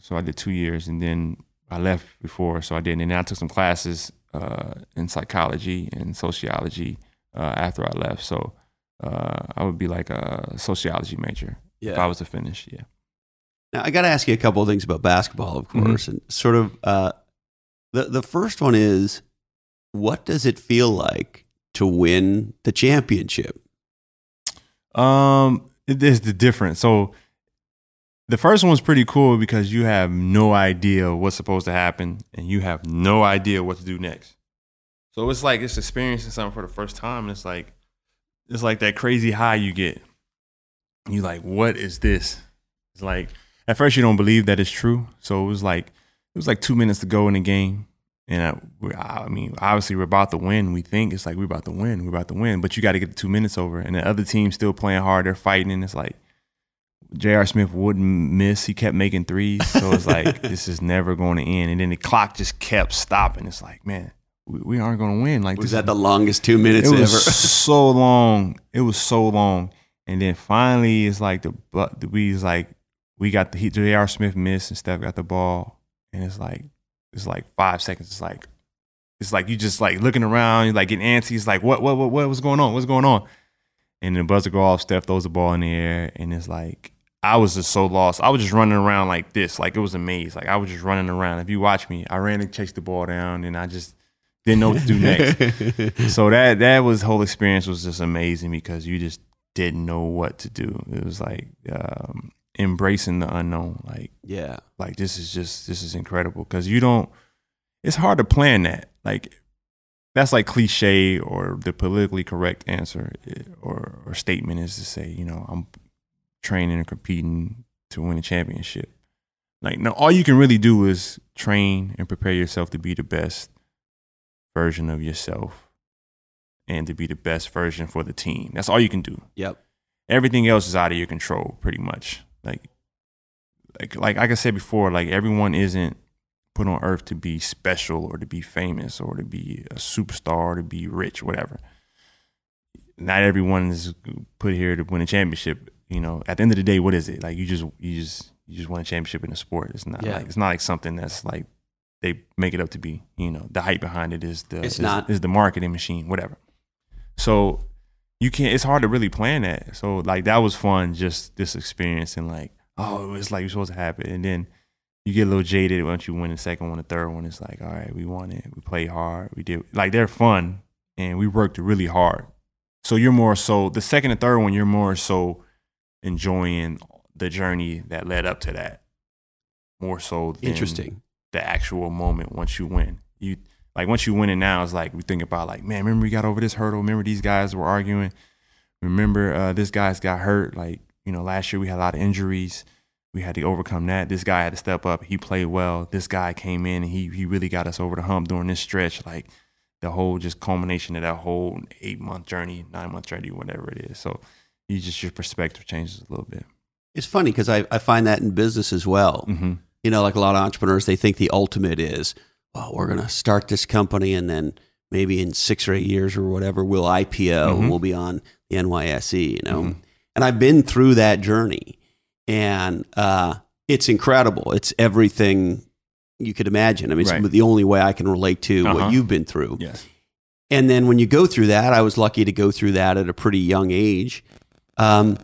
[SPEAKER 1] so I did two years, and then I left before, so I didn't. And then I took some classes uh, in psychology and sociology uh, after I left. So uh, I would be like a sociology major yeah. if I was to finish. Yeah.
[SPEAKER 2] Now I got to ask you a couple of things about basketball, of mm-hmm. course, mm-hmm. and sort of uh, the the first one is, what does it feel like to win the championship?
[SPEAKER 1] Um, it is the difference. So the first one's pretty cool because you have no idea what's supposed to happen and you have no idea what to do next. So it's like it's experiencing something for the first time. And it's like it's like that crazy high you get. You like, what is this? It's like at first you don't believe that it's true. So it was like it was like two minutes to go in the game. And I, I mean, obviously we're about to win. We think it's like we're about to win. We're about to win, but you got to get the two minutes over. And the other team's still playing hard. They're fighting, and it's like J.R. Smith wouldn't miss. He kept making threes. So it's like, [LAUGHS] this is never going to end. And then the clock just kept stopping. It's like, man, we, we aren't going to win. Like,
[SPEAKER 2] was that the longest two minutes
[SPEAKER 1] it
[SPEAKER 2] ever?
[SPEAKER 1] was [LAUGHS] so long. It was so long. And then finally, it's like the, the we like, we got the J.R. Smith miss and Steph got the ball. And it's like, it's like five seconds. It's like, it's like you just like looking around, you're like getting antsy. It's like, what, what, what, what, what's going on? What's going on? And the buzzer go off, Steph throws the ball in the air, and it's like, I was just so lost. I was just running around like this, like it was a maze. Like I was just running around. If you watch me, I ran and chased the ball down, and I just didn't know what to do next. [LAUGHS] so that that was whole experience was just amazing because you just didn't know what to do. It was like um, embracing the unknown. Like
[SPEAKER 2] yeah,
[SPEAKER 1] like this is just this is incredible because you don't. It's hard to plan that. Like that's like cliche or the politically correct answer eh, or, or statement is to say, you know, I'm training and competing to win a championship. Like, no, all you can really do is train and prepare yourself to be the best version of yourself and to be the best version for the team. That's all you can do.
[SPEAKER 2] Yep.
[SPEAKER 1] Everything else is out of your control, pretty much. Like, like, like, like I said before, like everyone isn't put on earth to be special or to be famous or to be a superstar or to be rich, whatever. Not everyone is put here to win a championship you know, at the end of the day, what is it? Like you just you just you just won a championship in a sport. It's not yeah. like it's not like something that's like they make it up to be. You know, the hype behind it is the
[SPEAKER 2] it's
[SPEAKER 1] is,
[SPEAKER 2] not
[SPEAKER 1] is the marketing machine, whatever. So you can't. It's hard to really plan that. So like that was fun, just this experience and like oh, it's like you're supposed to happen, and then you get a little jaded once you win the second one, the third one. It's like all right, we won it. We played hard. We did like they're fun, and we worked really hard. So you're more so the second and third one. You're more so enjoying the journey that led up to that more so than
[SPEAKER 2] interesting
[SPEAKER 1] the actual moment once you win. You like once you win it now, it's like we think about like, man, remember we got over this hurdle. Remember these guys were arguing. Remember uh, this guy's got hurt. Like you know, last year we had a lot of injuries. We had to overcome that. This guy had to step up. He played well. This guy came in and he he really got us over the hump during this stretch. Like the whole just culmination of that whole eight month journey, nine month journey, whatever it is. So you just your perspective changes a little bit.
[SPEAKER 2] It's funny because I, I find that in business as well.
[SPEAKER 1] Mm-hmm.
[SPEAKER 2] You know, like a lot of entrepreneurs, they think the ultimate is, well, we're going to start this company and then maybe in six or eight years or whatever, we'll IPO mm-hmm. and we'll be on the NYSE, you know? Mm-hmm. And I've been through that journey and uh, it's incredible. It's everything you could imagine. I mean, right. it's the only way I can relate to uh-huh. what you've been through.
[SPEAKER 1] Yes.
[SPEAKER 2] And then when you go through that, I was lucky to go through that at a pretty young age. Um,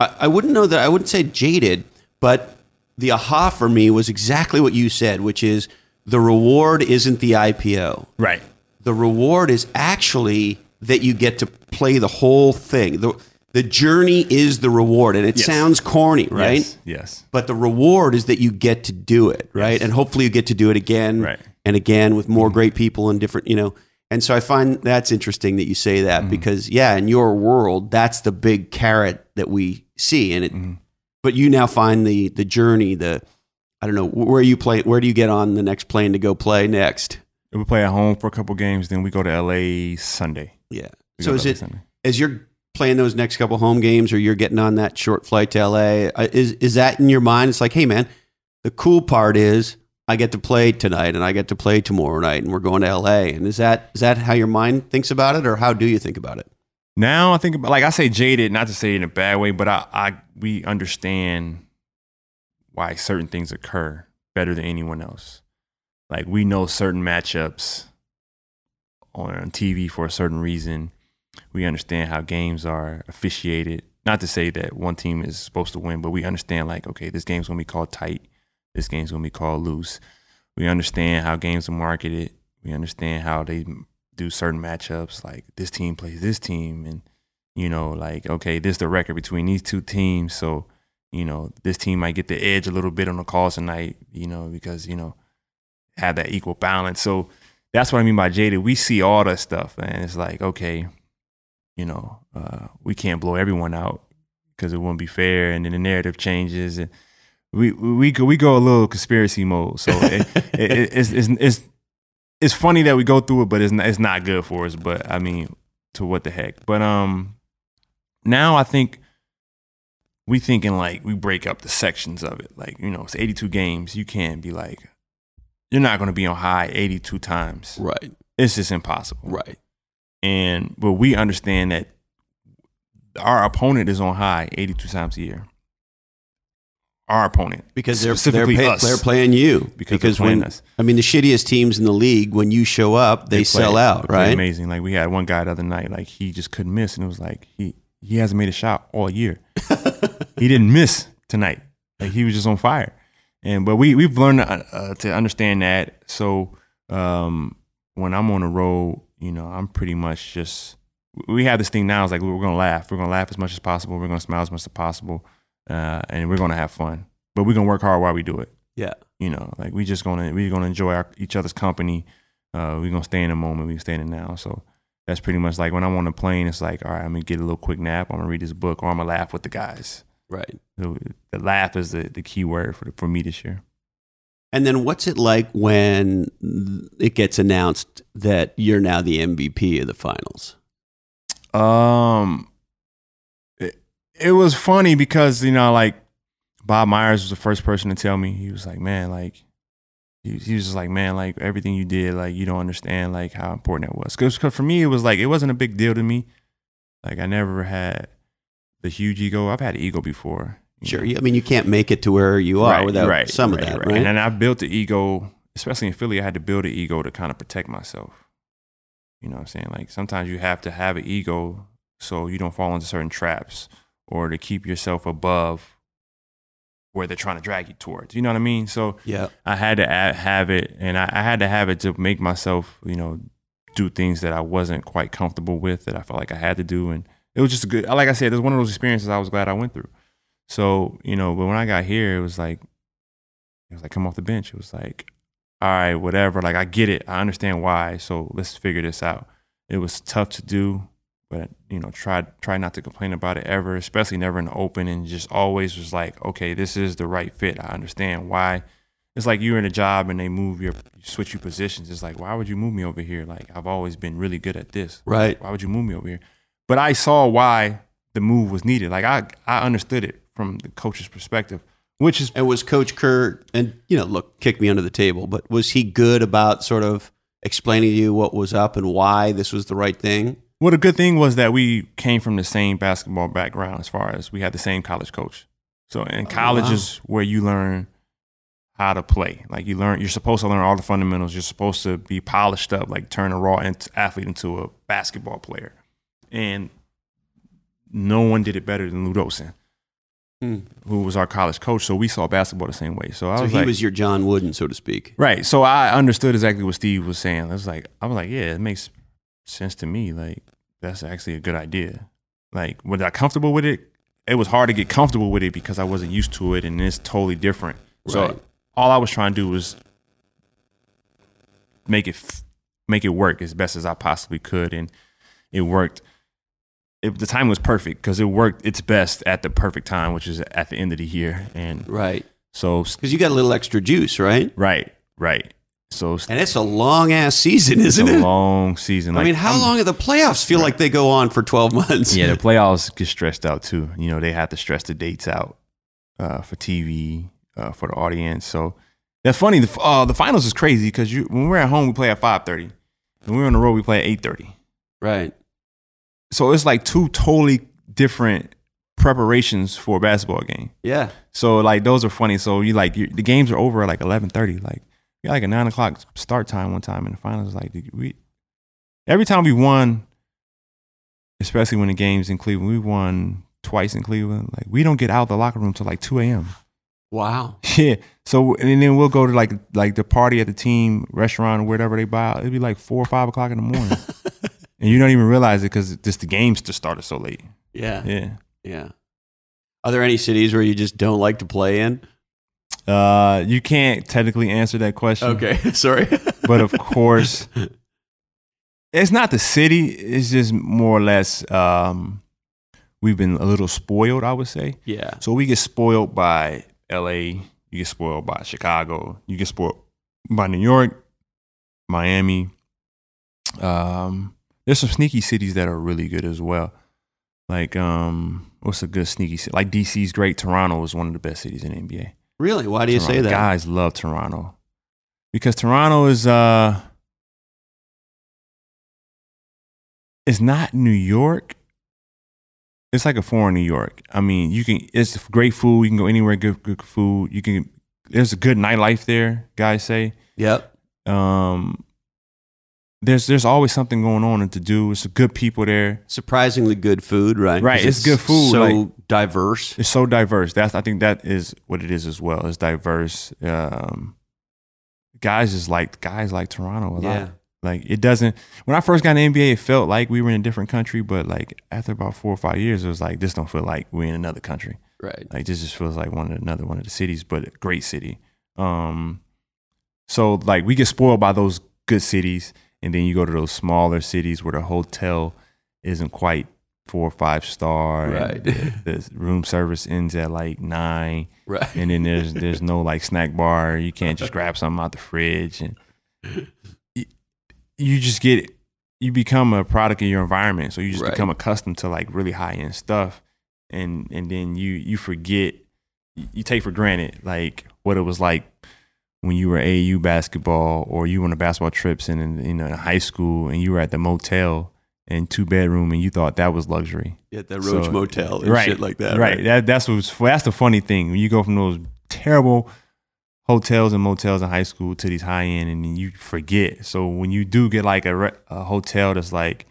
[SPEAKER 2] I, I wouldn't know that I wouldn't say jaded, but the aha for me was exactly what you said, which is the reward isn't the IPO.
[SPEAKER 1] Right.
[SPEAKER 2] The reward is actually that you get to play the whole thing. The, the journey is the reward. And it yes. sounds corny, right?
[SPEAKER 1] Yes. yes.
[SPEAKER 2] But the reward is that you get to do it, right? Yes. And hopefully you get to do it again
[SPEAKER 1] right.
[SPEAKER 2] and again with more mm-hmm. great people and different, you know. And so I find that's interesting that you say
[SPEAKER 1] Mm-hmm.
[SPEAKER 2] that because yeah, in your world, that's the big carrot that we see, and it.
[SPEAKER 1] Mhm.
[SPEAKER 2] But you now find the the journey, the I don't know where you play, where do you get on the next plane to go play next?
[SPEAKER 1] We play at home for a couple games, then we go to LA Sunday.
[SPEAKER 2] Yeah.
[SPEAKER 1] We
[SPEAKER 2] So is it
[SPEAKER 1] Sunday.
[SPEAKER 2] as you're playing those next couple home games, or you're getting on that short flight to LA? uh, Is is that in your mind? It's like, hey man, the cool part is I get to play tonight, and I get to play tomorrow night, and we're going to LA. And is that is that how your mind thinks about it, or how do you think about it?
[SPEAKER 1] Now I think about like I say jaded, not to say it in a bad way, but I, I we understand why certain things occur better than anyone else. Like we know certain matchups on TV for a certain reason. We understand how games are officiated. Not to say that one team is supposed to win, but we understand like, okay, this game's gonna be called tight. This game's gonna be called loose. We understand how games are marketed. We understand how they do certain matchups. Like this team plays this team, and you know, like okay, this is the record between these two teams. So you know, this team might get the edge a little bit on the calls tonight. You know, because you know, have that equal balance. So that's what I mean by jaded. We see all that stuff, and it's like okay, you know, uh, we can't blow everyone out because it wouldn't be fair, and then the narrative changes and. We we go we go a little conspiracy mode, so it, it, it's, it's it's it's funny that we go through it, but it's not, it's not good for us. But I mean, to what the heck? But um, now I think we thinking like we break up the sections of it. Like you know, it's 82 games. You can't be like you're not going to be on high 82 times.
[SPEAKER 2] Right.
[SPEAKER 1] It's just impossible.
[SPEAKER 2] Right.
[SPEAKER 1] And but we understand that our opponent is on high 82 times a year. Our opponent,
[SPEAKER 2] Because they're they're,
[SPEAKER 1] Specifically
[SPEAKER 2] pay,
[SPEAKER 1] us.
[SPEAKER 2] they're playing you.
[SPEAKER 1] because, they're playing
[SPEAKER 2] when
[SPEAKER 1] us.
[SPEAKER 2] I mean the shittiest teams in the league, when you show up, they,
[SPEAKER 1] play-
[SPEAKER 2] sell out,
[SPEAKER 1] they
[SPEAKER 2] right?
[SPEAKER 1] Amazing. Like we had one guy the other night, like he just couldn't miss, and it was like he he hasn't made a shot all year. [LAUGHS] he didn't miss tonight. Like he was just on fire. And but we we've learned uh, uh, to understand that. So um, when I'm on the road, you know, I'm pretty much just we have this thing now. It's like we're gonna laugh. We're gonna laugh as much as possible. We're gonna smile as much as possible, uh, and we're gonna have fun. But we're gonna work hard while we do it
[SPEAKER 2] Yeah.
[SPEAKER 1] you know, like we just gonna we're gonna enjoy our, each other's company. Uh, we gonna stay in the moment. We stay in now. So that's pretty much like when I'm on the plane. It's like, all right, I'm gonna get a little quick nap. I'm gonna read this book, or I'm gonna laugh with the guys.
[SPEAKER 2] Right.
[SPEAKER 1] So the laugh is the, the key word for the, for me this year.
[SPEAKER 2] And then what's it like when it gets announced that you're now the MVP of the finals?
[SPEAKER 1] Um, it, it was funny because you know, like Bob Myers was the first person to tell me. He was like, "Man, like." He, he was just like, man, like everything you did, like you don't understand, like how important that was. Because for me, it was like it wasn't a big deal to me. Like I never had the huge ego. I've had ego before.
[SPEAKER 2] Sure.
[SPEAKER 1] know.
[SPEAKER 2] I mean, you can't make it to where you are without some of that, right?
[SPEAKER 1] And then I built the ego, especially in Philly. I had to build an ego to kind of protect myself. You know what I'm saying? Like sometimes you have to have an ego so you don't fall into certain traps or to keep yourself above where they're trying to drag you towards. You know what I mean? So
[SPEAKER 2] yeah.
[SPEAKER 1] I had to have it, and I, I had to have it to make myself, you know, do things that I wasn't quite comfortable with that I felt like I had to do, and it was just a good. Like I said, it was one of those experiences I was glad I went through. So you know, but when I got here, it was like, it was like come off the bench. It was like, all right, whatever. Like I get it, I understand why. So let's figure this out. It was tough to do, but you know, try try not to complain about it ever, especially never in the open, and just always was like, okay, this is the right fit. I understand why. It's like you're in a job and they move your switch you positions. It's like, why would you move me over here? Like I've always been really good at this.
[SPEAKER 2] Right.
[SPEAKER 1] Why would you move me over here? But I saw why the move was needed. Like I I understood it from the coach's perspective, which is
[SPEAKER 2] And was Coach Kerr, and you know, look, kick me under the table, but was he good about sort of explaining to you what was up and why this was the right thing?
[SPEAKER 1] Well, the good thing was that we came from the same basketball background as far as we had the same college coach. So in college
[SPEAKER 2] wow.
[SPEAKER 1] is where you learn how to play. Like you learn, you're supposed to learn all the fundamentals. You're supposed to be polished up, like turn a raw athlete into a basketball player. And no one did it better than Lute Olson,
[SPEAKER 2] Hmm.
[SPEAKER 1] who was our college coach. So we saw basketball the same way. So I
[SPEAKER 2] So
[SPEAKER 1] was
[SPEAKER 2] he
[SPEAKER 1] like,
[SPEAKER 2] was your John Wooden, so to speak.
[SPEAKER 1] Right. So I understood exactly what Steve was saying. I was like, I was like, yeah, it makes sense to me. Like, that's actually a good idea. Like, was I comfortable with it? It was hard to get comfortable with it because I wasn't used to it and it's totally different. So all I was trying to do was make it make it work as best as I possibly could, and it worked. It, the time was perfect because it worked its best at the perfect time, which is at the end of the year, and
[SPEAKER 2] Right.
[SPEAKER 1] so
[SPEAKER 2] Because you got a little extra juice, right?
[SPEAKER 1] right, right. So
[SPEAKER 2] And it's a long ass season, isn't it?
[SPEAKER 1] It's a
[SPEAKER 2] it?
[SPEAKER 1] long season.
[SPEAKER 2] I mean, how
[SPEAKER 1] I'm-
[SPEAKER 2] long do the playoffs feel like they go on for 12 months?
[SPEAKER 1] Yeah, the [LAUGHS] playoffs get stressed out too. You know, they have to stress the dates out uh, for TV uh, for the audience. So that's funny. The uh, the finals is crazy because you when we're at home we play at five thirty, and we're on the road we play at eight thirty.
[SPEAKER 2] Right.
[SPEAKER 1] So it's like two totally different preparations for a basketball game.
[SPEAKER 2] Yeah.
[SPEAKER 1] So like those are funny. So you like you, the games are over at like eleven thirty. Like you got like a nine o'clock start time one time in the finals. Like we every time we won, especially when the games in Cleveland, we won twice in Cleveland. Like we don't get out of the locker room till like two a.m.
[SPEAKER 2] Wow. [LAUGHS]
[SPEAKER 1] Yeah. So and then we'll go to like like the party at the team restaurant or whatever they buy. It'd be like four or five o'clock in the morning, [LAUGHS] and you don't even realize it because just the games just started so late.
[SPEAKER 2] Yeah.
[SPEAKER 1] Yeah.
[SPEAKER 2] Yeah. Are there any cities where you just don't like to play in?
[SPEAKER 1] Uh, you can't technically answer that question.
[SPEAKER 2] Okay. [LAUGHS] Sorry. [LAUGHS]
[SPEAKER 1] but of course it's not the city it's just more or less um we've been a little spoiled i would say
[SPEAKER 2] yeah.
[SPEAKER 1] so we get spoiled by la you get spoiled by chicago you get spoiled by new york miami um there's some sneaky cities that are really good as well like um what's a good sneaky city like dc's great toronto is one of the best cities in the nba
[SPEAKER 2] Really? Why do you say that?
[SPEAKER 1] Guys love Toronto because Toronto is uh, it's not New York. It's like a foreign New York. I mean, you can. It's great food. You can go anywhere. Good, good food. You can. There's a good nightlife there. Guys say.
[SPEAKER 2] Yep.
[SPEAKER 1] Um, there's there's always something going on and to do. It's good people there.
[SPEAKER 2] Surprisingly good food, right?
[SPEAKER 1] Right. it's good food,
[SPEAKER 2] So
[SPEAKER 1] like-
[SPEAKER 2] diverse.
[SPEAKER 1] It's so diverse. That's I think that is what it is as well. It's diverse. Um, guys is like guys like Toronto a lot. Like it doesn't. When I first got in the NBA, it felt like we were in a different country. But like after about four or five years, it was like this don't feel like we're in another country.
[SPEAKER 2] Right.
[SPEAKER 1] Like this just feels like one of another one of the cities, but a great city. Um, so like we get spoiled by those good cities, and then you go to those smaller cities where the hotel isn't quite four or five star. and
[SPEAKER 2] Right.
[SPEAKER 1] The, the room service ends at like nine,
[SPEAKER 2] Right.
[SPEAKER 1] and then there's there's no like snack bar. You can't just grab something out the fridge, and you, you just get you become a product of your environment. So you just
[SPEAKER 2] Right.
[SPEAKER 1] become accustomed to like really high end stuff, and and then you you forget you take for granted like what it was like when you were AAU basketball or you were on a basketball trips and in you know in high school and you were at the motel and two bedroom and you thought that was luxury.
[SPEAKER 2] At the Roach
[SPEAKER 1] So-
[SPEAKER 2] Motel and
[SPEAKER 1] right,
[SPEAKER 2] shit like that.
[SPEAKER 1] Right. That that's what's that's the funny thing when you go from those terrible hotels and motels in high school to these high end, and then you forget. So when you do get like a, a hotel that's like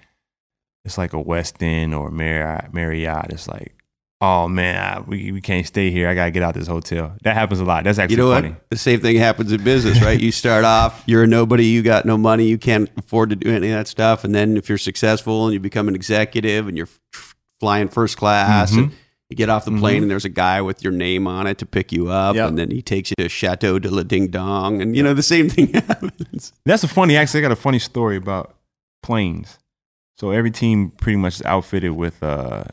[SPEAKER 1] it's like a Westin or Marriott, Marriott, it's like. Oh man, we, we can't stay here. I gotta get out this hotel. That happens a lot. That's actually
[SPEAKER 2] You know
[SPEAKER 1] funny.
[SPEAKER 2] what? The same thing happens in business, right? you start off, you're a nobody, you got no money, you can't afford to do any of that stuff. And then if you're successful and you become an executive and you're f- flying first class and you get off the plane and there's a guy with your name on it to pick you up,
[SPEAKER 1] Yep.
[SPEAKER 2] and then he takes you to Chateau de la Ding Dong, and you know the same thing [LAUGHS] happens.
[SPEAKER 1] That's a funny. Actually, I got a funny story about planes. So every team pretty much is outfitted with uh,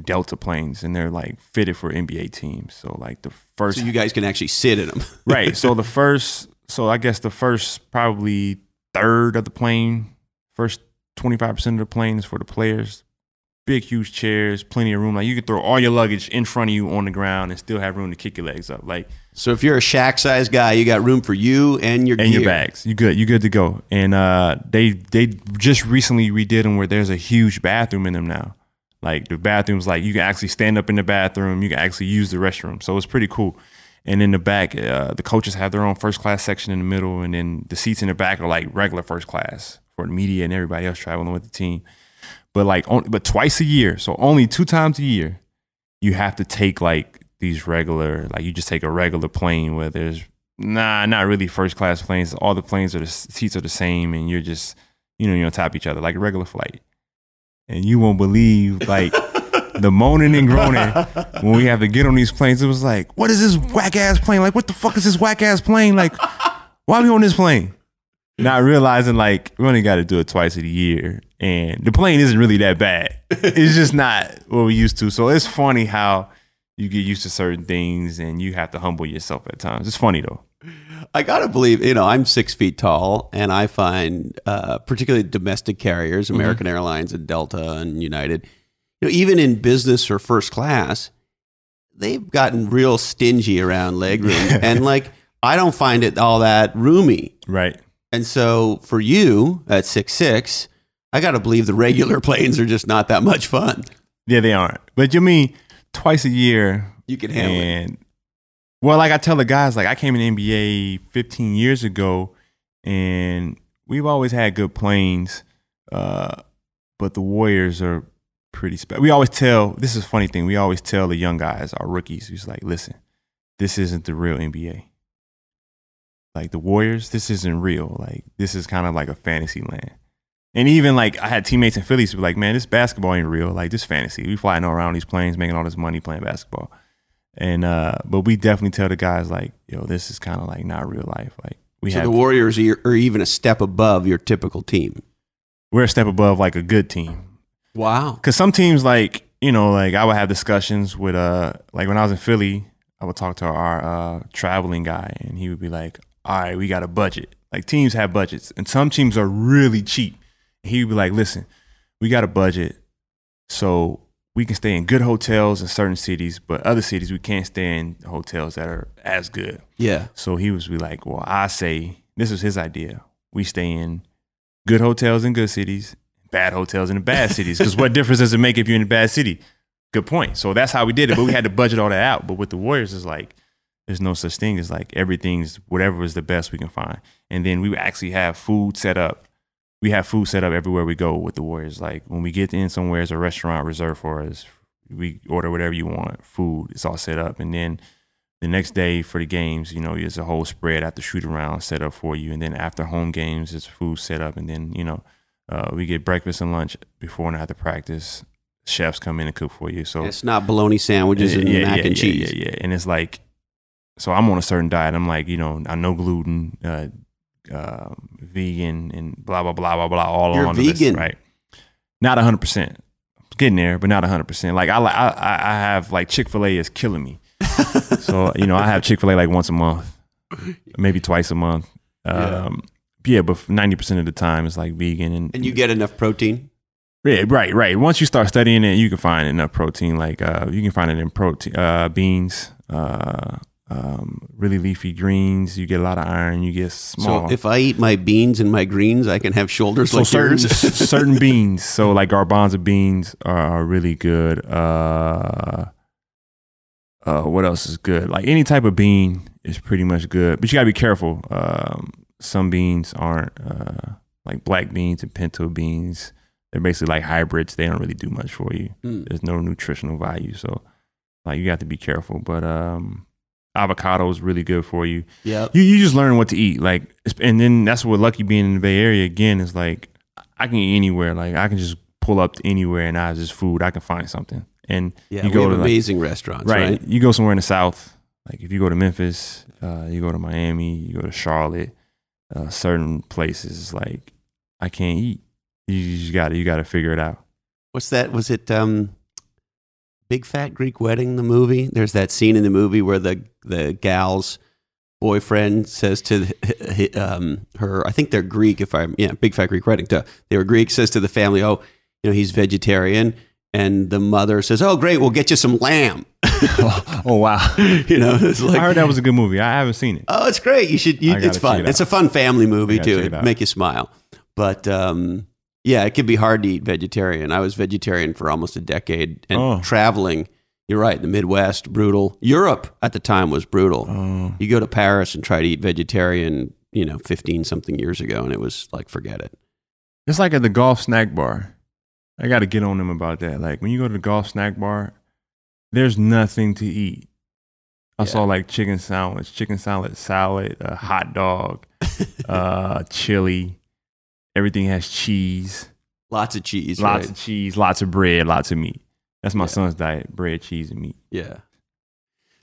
[SPEAKER 1] Delta planes, and they're like fitted for NBA teams. So like the first,
[SPEAKER 2] So you guys can actually sit in them. [LAUGHS]
[SPEAKER 1] right? So the [LAUGHS] first, so I guess the first probably third of the plane, first twenty five percent of the plane is for the players. Big, huge chairs, plenty of room. Like you can throw all your luggage in front of you on the ground and still have room to kick your legs up. Like
[SPEAKER 2] So if you're a Shaq size guy, you got room for you and your
[SPEAKER 1] and your bags. You good. You good to go. And uh, they they just recently redid them where there's a huge bathroom in them now. Like the bathrooms, like you can actually stand up in the bathroom. You can actually use the restroom. So it's pretty cool. And in the back, uh, the coaches have their own first class section in the middle, and then the seats in the back are like regular first class for the media and everybody else traveling with the team. But like, on, but twice a year, so only two times a year, you have to take like these regular, like you just take a regular plane where there's nah, not really first class planes. All the planes are the seats are the same, and you're just you know you're on top of each other like a regular flight. And you won't believe like the moaning and groaning when we have to get on these planes. It was like, what is this whack ass plane? Like, what the fuck is this whack ass plane? Like, why are we on this plane? not realizing like we only got to do it twice a year, and the plane isn't really that bad. it's just not what we used to. So it's funny how you get used to certain things, and you have to humble yourself at times. It's funny though.
[SPEAKER 2] I gotta believe, you know, I'm six feet tall, and I find, uh, particularly domestic carriers, American Airlines and Delta and United, you know, even in business or first class, they've gotten real stingy around legroom, [LAUGHS] and like I don't find it all that roomy.
[SPEAKER 1] Right.
[SPEAKER 2] And so for you at six six, I gotta believe the regular [LAUGHS] planes are just not that much fun.
[SPEAKER 1] Yeah, they aren't. But you mean twice a year
[SPEAKER 2] You can handle it.
[SPEAKER 1] Well, like I tell the guys, like I came in NBA 15 years ago, and we've always had good planes, uh, but the Warriors are pretty special. We always tell this is a funny thing. We always tell the young guys, our rookies, who's like, listen, this isn't the real NBA. Like the Warriors, this isn't real. Like this is kind of like a fantasy land. And even like I had teammates in Philly who were like, man, this basketball ain't real. Like this fantasy. We flying around these planes, making all this money playing basketball. And uh, but we definitely tell the guys like, yo, this is kind of like not real life. Like we
[SPEAKER 2] So
[SPEAKER 1] have
[SPEAKER 2] the Warriors are, are even a step above your typical team.
[SPEAKER 1] we're a step above like a good team.
[SPEAKER 2] Wow.
[SPEAKER 1] Cause some teams like you know like I would have discussions with uh like when I was in Philly, I would talk to our uh, traveling guy, and he would be like, "All right, we got a budget. Like teams have budgets, and some teams are really cheap." He would be like, "Listen, we got a budget, so we can stay in good hotels in certain cities, but other cities we can't stay in hotels that are as good."
[SPEAKER 2] Yeah.
[SPEAKER 1] So he was be like, "Well, I say this was his idea. We stay in good hotels in good cities, bad hotels in the bad cities. Because what [LAUGHS] difference does it make if you're in a bad city? Good point. So that's how we did it. But we had to budget all that out. But with the Warriors, it's like there's no such thing as like everything's whatever is the best we can find. And then we actually have food set up. We have food set up everywhere we go with the Warriors. Like when we get in somewhere, there's a restaurant reserved for us. We order whatever you want, food. It's all set up, and then the next day for the games, you know, there's a whole spread after shoot around set up for you, and then after home games, there's food set up, and then you know, uh, we get breakfast and lunch before and after practice. Chefs come in and cook for you, so
[SPEAKER 2] It's not bologna sandwiches and
[SPEAKER 1] yeah,
[SPEAKER 2] mac
[SPEAKER 1] yeah,
[SPEAKER 2] and
[SPEAKER 1] yeah,
[SPEAKER 2] cheese.
[SPEAKER 1] Yeah, yeah, and it's like, so I'm on a certain diet. I'm like, you know, I know gluten, uh, uh, vegan, and blah blah blah blah blah. All
[SPEAKER 2] You're
[SPEAKER 1] on
[SPEAKER 2] vegan.
[SPEAKER 1] right? Not 100. percent Getting there, but not 100. percent Like I, I, I have like Chick Fil A is killing me. [LAUGHS] so you know, I have Chick Fil A like once a month, maybe twice a month.
[SPEAKER 2] Yeah.
[SPEAKER 1] Um, yeah, but 90 percent of the time it's like vegan and
[SPEAKER 2] And you get enough protein.
[SPEAKER 1] yeah, right, right. Once you start studying it, you can find enough protein. Like uh, you can find it in protein, uh, beans, uh, um, really leafy greens. You get a lot of iron. You get small.
[SPEAKER 2] So if I eat my beans and my greens, I can have shoulders
[SPEAKER 1] So
[SPEAKER 2] like
[SPEAKER 1] certain
[SPEAKER 2] yours. [LAUGHS]
[SPEAKER 1] certain beans. So like garbanzo beans are, really good. Uh, uh, what else is good? Like any type of bean is pretty much good, but you gotta be careful. Um, some beans aren't uh, like black beans and pinto beans. They're basically like hybrids. They don't really do much for you.
[SPEAKER 2] Mm.
[SPEAKER 1] There's no nutritional value, so like you have to be careful. But um, avocado is really good for you
[SPEAKER 2] Yep.
[SPEAKER 1] you you just learn what to eat like and then that's what lucky being in the bay area again is like i can eat anywhere like i can just pull up to anywhere and i just food i can find something and
[SPEAKER 2] Yeah.
[SPEAKER 1] you go to like,
[SPEAKER 2] amazing restaurants,
[SPEAKER 1] right,
[SPEAKER 2] right?
[SPEAKER 1] you go somewhere in the south like if you go to memphis uh, you go to miami you go to charlotte uh, certain places like i can't eat you just gotta you gotta figure it out
[SPEAKER 2] What's that? Was it um, Big Fat Greek Wedding, the movie? There's that scene in the movie where the the gal's boyfriend says to the, um, her, I think they're Greek. If I'm yeah, Big Fat Greek Wedding. Duh. They were Greek. Says to the family, oh, you know, he's vegetarian, and the mother says, oh, great, we'll get you some lamb. [LAUGHS]
[SPEAKER 1] oh wow
[SPEAKER 2] you know, it's like
[SPEAKER 1] i heard that was a good movie i haven't seen it
[SPEAKER 2] Oh, it's great. You should. You, it's fun.
[SPEAKER 1] it
[SPEAKER 2] it's a fun family movie too.
[SPEAKER 1] it
[SPEAKER 2] It make you smile. But um, yeah, it can be hard to eat vegetarian. I was vegetarian for almost a decade, and
[SPEAKER 1] Oh.
[SPEAKER 2] traveling. You're right. The Midwest, brutal. Europe at the time was brutal.
[SPEAKER 1] Oh.
[SPEAKER 2] You go to Paris and try to eat vegetarian. You know, fifteen something years ago, and it was like, forget it.
[SPEAKER 1] It's like at the golf snack bar. I got to get on them about that. Like when you go to the golf snack bar, there's nothing to eat. I
[SPEAKER 2] Yeah.
[SPEAKER 1] saw like chicken sandwich, chicken salad, salad, a hot dog, [LAUGHS] uh, chili. Everything has cheese,
[SPEAKER 2] Lots of cheese.
[SPEAKER 1] lots
[SPEAKER 2] right?
[SPEAKER 1] of cheese, lots of bread, lots of meat. That's my
[SPEAKER 2] Yeah.
[SPEAKER 1] son's diet: bread, cheese, and meat.
[SPEAKER 2] Yeah.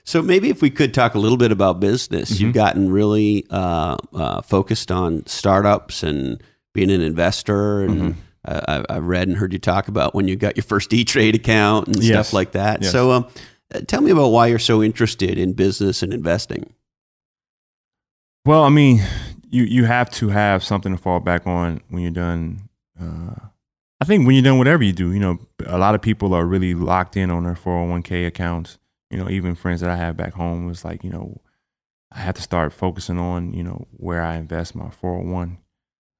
[SPEAKER 2] So maybe if we could talk a little bit about business,
[SPEAKER 1] Mm-hmm.
[SPEAKER 2] you've gotten really uh, uh, focused on startups and being an investor, and
[SPEAKER 1] Mm-hmm.
[SPEAKER 2] uh, I- I've read and heard you talk about when you got your first E Trade account and
[SPEAKER 1] Yes.
[SPEAKER 2] stuff like that.
[SPEAKER 1] Yes.
[SPEAKER 2] So, um, uh, tell me about why you're so interested in business and investing.
[SPEAKER 1] Well, I mean, you you have to have something to fall back on when you're done. Uh, I think when you're done whatever you do, you know, a lot of people are really locked in on their 401k accounts. You know, even friends that I have back home was like, you know, I had to start focusing on, you know, where I invest my 401,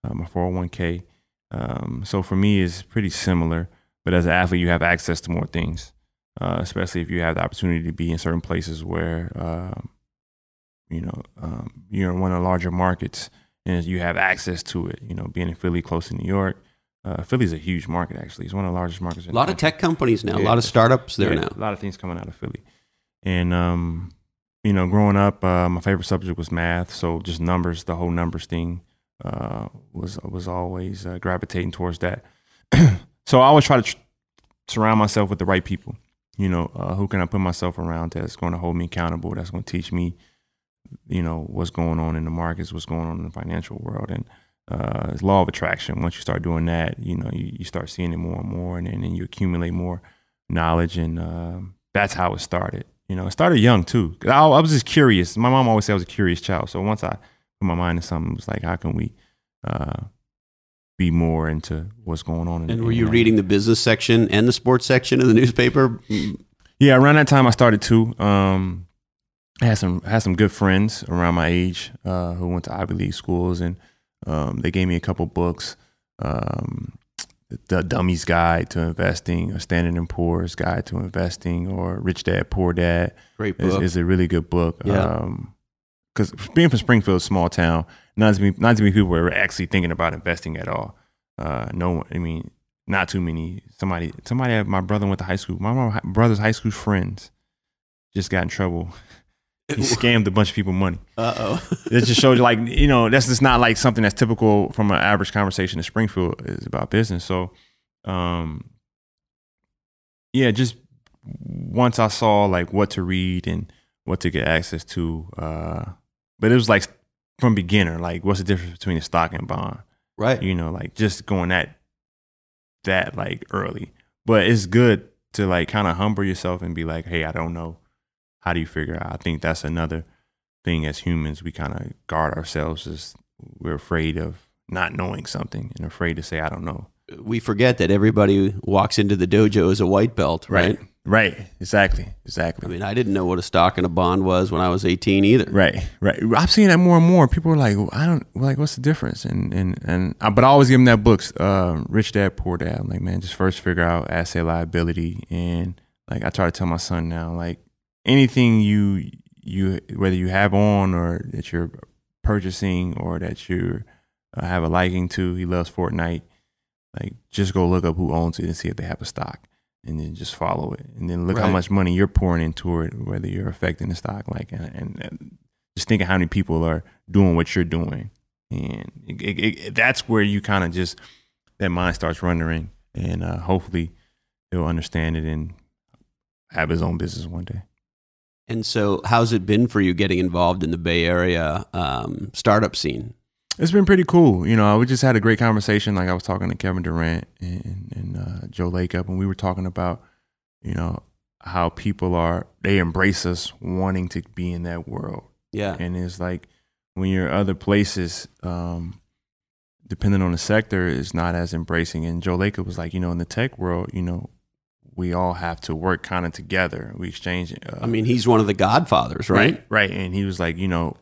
[SPEAKER 1] uh, my 401k. Um, so for me, it's pretty similar. But as an athlete, you have access to more things, uh, especially if you have the opportunity to be in certain places where, um, you know, um, you're in one of the larger markets and you have access to it. You know, being in Philly, close to New York. Uh, Philly's a huge market, actually. It's one of the largest markets.
[SPEAKER 2] A lot of tech companies now, a lot of startups there
[SPEAKER 1] yeah,
[SPEAKER 2] now.
[SPEAKER 1] A lot of things coming out of Philly. And um, you know, growing up, uh, my favorite subject was math. So just numbers, the whole numbers thing uh, was was always uh, gravitating towards that. [CLEARS THROAT] so I always try to tr- surround myself with the right people. You know, uh, who can I put myself around that's going to hold me accountable? That's going to teach me, you know, what's going on in the markets, what's going on in the financial world, and uh, it's law of attraction. Once you start doing that, you know, you, you start seeing it more and more, and then you accumulate more knowledge, and um that's how it started. You know, it started young too. I, I was just curious. My mom always said I was a curious child. So once I put my mind to something, it was like, how can we uh, be more into what's going on? In,
[SPEAKER 2] And were you reading the business section and the sports section of the newspaper?
[SPEAKER 1] Yeah, around that time I started too. Um, I had some had some good friends around my age uh, who went to Ivy League schools, and um, they gave me a couple books. Um, the Dummy's Guide to Investing, or Standard and Poor's Guide to Investing, or Rich Dad Poor Dad
[SPEAKER 2] Great
[SPEAKER 1] is,
[SPEAKER 2] book.
[SPEAKER 1] is a really good book.
[SPEAKER 2] Yeah.
[SPEAKER 1] because being from Springfield, a small town, not as many not as many people were actually thinking about investing at all. Uh, no one. I mean, not too many. Somebody, somebody. My brother went to high school. My brother's high school friends just got in trouble. He scammed a bunch of people money.
[SPEAKER 2] Uh oh.
[SPEAKER 1] It just shows you, like, you know, that's just not like something that's typical from an average conversation in Springfield is about business. So, um, yeah, just once I saw like what to read and what to get access to, uh, but it was like from beginner, like what's the difference between a stock and bond?
[SPEAKER 2] right.
[SPEAKER 1] You know, like just going that that like early. But it's good to like kind of humble yourself and be like, hey, I don't know. How do you figure out? I think that's another thing as humans. We kind of guard ourselves as we're afraid of not knowing something and afraid to say, I don't know.
[SPEAKER 2] we forget that everybody walks into the dojo as a white belt, right?
[SPEAKER 1] Right. Exactly. Exactly.
[SPEAKER 2] I mean, I didn't know what a stock and a bond was when I was 18 either.
[SPEAKER 1] Right, right. I'm seeing that more and more. People are like, well, I don't like, what's the difference? And and and, uh, but I always give them that books, um, Rich Dad Poor Dad. I'm like, man, just first figure out asset liability, and like I try to tell my son now, like anything you you whether you have on or that you're purchasing or that you uh, have a liking to. He loves Fortnite. Like, just go look up who owns it and see if they have a stock, and then just follow it, and then look how much money you're pouring into it, whether you're affecting the stock. Like, and, and, and just think of how many people are doing what you're doing, and it, it, it, that's where you kind of just that mind starts wondering, and uh, hopefully he'll understand it and have his own business one day.
[SPEAKER 2] And so, how's it been for you getting involved in the Bay Area um, startup scene?
[SPEAKER 1] It's been pretty cool. You know, we just had a great conversation. Like I was talking to Kevin Durant and, and uh, Joe Lacob, and we were talking about, you know, how people are they embrace us wanting to be in that world,
[SPEAKER 2] Yeah.
[SPEAKER 1] and it's like when you're other places, um, depending on the sector, is not as embracing. And Joe Lacob was like, you know, in the tech world, you know, we all have to work kind of together. We exchange. Uh,
[SPEAKER 2] I mean, he's one of the godfathers, right?
[SPEAKER 1] Right, right. And he was like, you know,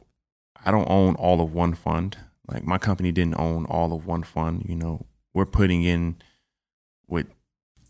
[SPEAKER 1] I don't own all of one fund. Like my company didn't own all of one fund. You know, we're putting in with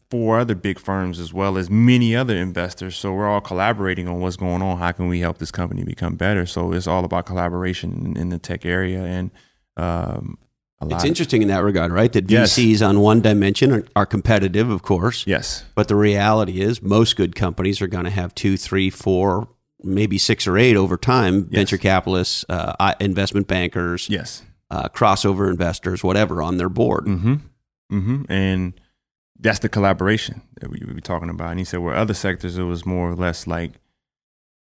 [SPEAKER 1] four other big firms as well as many other investors. So we're all collaborating on what's going on. How can we help this company become better? So it's all about collaboration in, in the tech area and um.
[SPEAKER 2] It's interesting in that regard, right? That
[SPEAKER 1] Yes.
[SPEAKER 2] VCs on one dimension are, are competitive, of course,
[SPEAKER 1] yes,
[SPEAKER 2] but the reality is most good companies are going to have two, three, four, maybe six or eight over time.
[SPEAKER 1] Yes.
[SPEAKER 2] Venture capitalists, uh, investment bankers,
[SPEAKER 1] yes.
[SPEAKER 2] uh, crossover investors, whatever, on their board.
[SPEAKER 1] Mm-hmm. Mm-hmm. And that's the collaboration that we we were talking about. And he said, where other sectors, it was more or less like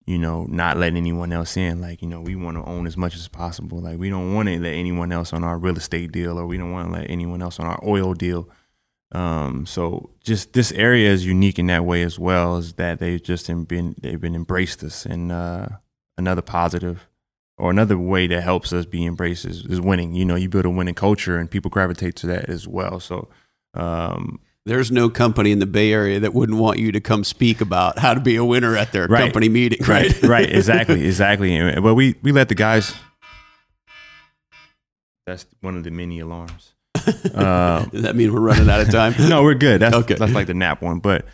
[SPEAKER 1] you know, not letting anyone else in. Like, you know, we want to own as much as possible. Like, we don't want to let anyone else on our real estate deal, or we don't want to let anyone else on our oil deal. Um, so just this area is unique in that way as well, is that they've just been they've been embraced us, and uh, another positive or another way that helps us be embraced is, is winning. You know, you build a winning culture, and people gravitate to that as well. So. Um,
[SPEAKER 2] there's no company in the Bay Area that wouldn't want you to come speak about how to be a winner at their
[SPEAKER 1] right.
[SPEAKER 2] company meeting, right?
[SPEAKER 1] Right, right, [LAUGHS] exactly, exactly. But we we let the guys. That's one of the many alarms. [LAUGHS]
[SPEAKER 2] Uh, Does that mean we're running out of time? [LAUGHS]
[SPEAKER 1] no, we're good. That's okay. that's like the nap one, but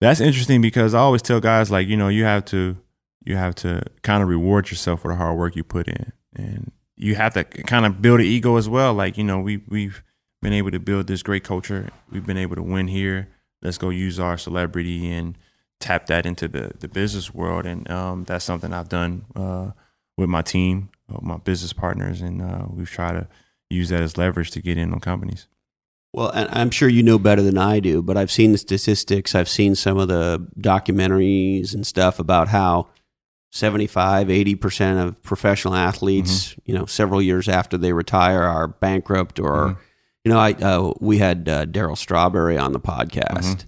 [SPEAKER 1] that's interesting because I always tell guys like you know you have to you have to kind of reward yourself for the hard work you put in, and you have to kind of build an ego as well. Like you know we we've been able to build this great culture. We've been able to win here. Let's go use our celebrity and tap that into the, the business world. And um, that's something I've done uh, with my team, uh, my business partners, and uh, we've tried to use that as leverage to get in on companies.
[SPEAKER 2] Well, and I'm sure you know better than I do, but I've seen the statistics. I've seen some of the documentaries and stuff about how 75, 80% of professional athletes, mm-hmm. you know, several years after they retire are bankrupt or mm-hmm you know, I uh, we had uh, Darryl Strawberry on the podcast,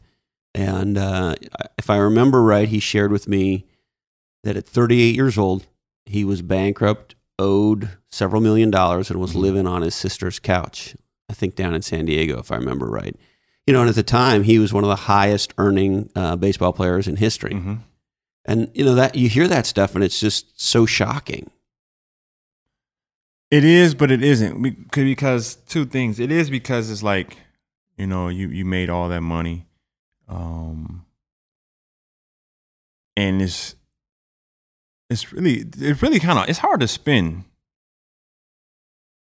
[SPEAKER 2] mm-hmm. and uh, if I remember right, he shared with me that at 38 years old, he was bankrupt, owed several million dollars, and was mm-hmm. living on his sister's couch. I think down in San Diego, if I remember right. You know, and at the time, he was one of the highest earning uh, baseball players in history. Mm-hmm. And you know that you hear that stuff, and it's just so shocking.
[SPEAKER 1] It is, but it isn't because two things. It is because it's like, you know, you you made all that money, um, and it's it's really it's really kind of it's hard to spin,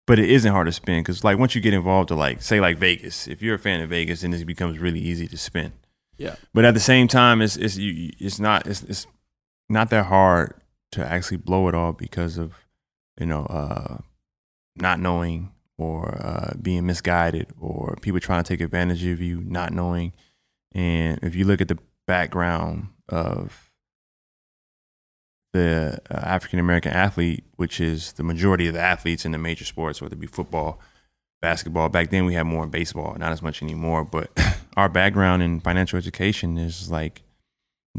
[SPEAKER 1] but it isn't hard to spin because like once you get involved to like say like Vegas, if you're a fan of Vegas, then it becomes really easy to spin.
[SPEAKER 2] Yeah.
[SPEAKER 1] But at the same time, it's it's you, it's not it's it's not that hard to actually blow it all because of you know uh not knowing or uh, being misguided or people trying to take advantage of you not knowing. And if you look at the background of the uh, African American athlete, which is the majority of the athletes in the major sports, whether it be football, basketball. Back then we had more baseball, not as much anymore. But [LAUGHS] our background in financial education is like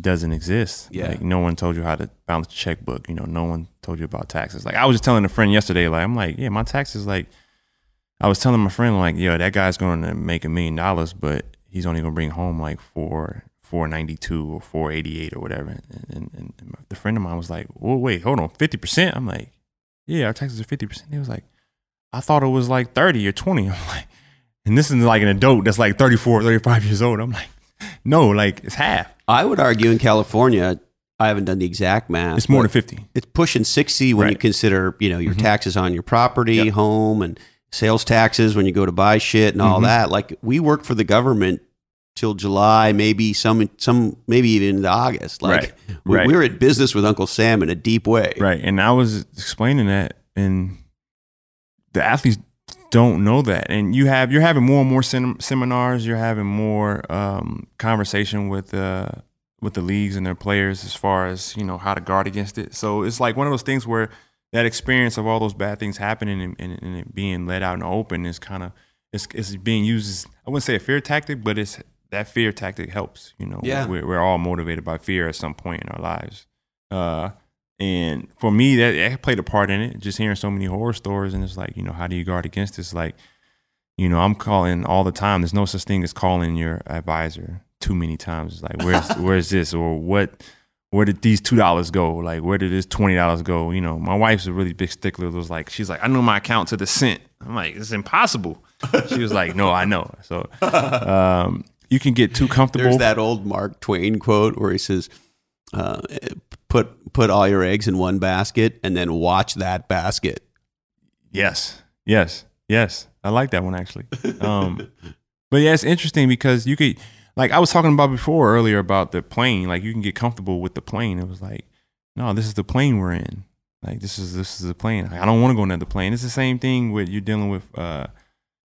[SPEAKER 1] doesn't exist.
[SPEAKER 2] Yeah.
[SPEAKER 1] Like no one told you how to balance a checkbook. You know, no one told you about taxes. Like I was just telling a friend yesterday, like I'm like, yeah, my taxes like I was telling my friend like, yo, that guy's going to make a million dollars, but he's only gonna bring home like four four ninety two or four eighty eight or whatever. And, and, and, the friend of mine was like, well, wait, hold on, fifty percent. I'm like, yeah, our taxes are fifty percent. He was like, I thought it was like thirty or twenty. [LAUGHS] I'm like, and this is like an adult that's like 34, 35 years old. I'm like, no, like it's half.
[SPEAKER 2] I would argue in California, I haven't done the exact math.
[SPEAKER 1] It's more than 50.
[SPEAKER 2] It's pushing 60 when right. you consider, you know, your mm-hmm. taxes on your property, yep. home and sales taxes when you go to buy shit and mm-hmm. all that. Like we work for the government till July, maybe some some maybe even into August. Like right. We, right. we're at business with Uncle Sam in a deep way.
[SPEAKER 1] Right. And I was explaining that and the athletes don't know that. And you have you're having more and more sem- seminars. You're having more um, conversation with uh, with the leagues and their players as far as you know how to guard against it. So it's like one of those things where that experience of all those bad things happening and, and, and it being let out in the open is kind of it's, it's being used as i wouldn't say a fear tactic but it's that fear tactic helps you know
[SPEAKER 2] yeah.
[SPEAKER 1] we're, we're all motivated by fear at some point in our lives. Uh, and for me, that, that played a part in it. Just hearing so many horror stories, and it's like, you know, how do you guard against this? Like, you know, I'm calling all the time. There's no such thing as calling your advisor too many times. It's like, where's [LAUGHS] where's this or what? Where did these two dollars go? Like, where did this twenty dollars go? You know, my wife's a really big stickler. It was like, she's like, I know my account to the cent. I'm like, it's impossible. [LAUGHS] She was like, No, I know. So, um, you can get too comfortable.
[SPEAKER 2] There's that old Mark Twain quote where he says, uh, put put all your eggs in one basket and then watch that basket.
[SPEAKER 1] Yes, yes, yes. I like that one actually. Um, [LAUGHS] but yeah, it's interesting because you could, like, I was talking about before earlier about the plane. Like, you can get comfortable with the plane. It was like, no, this is the plane we're in. Like, this is this is the plane. I don't want to go another plane. It's the same thing with you're dealing with uh,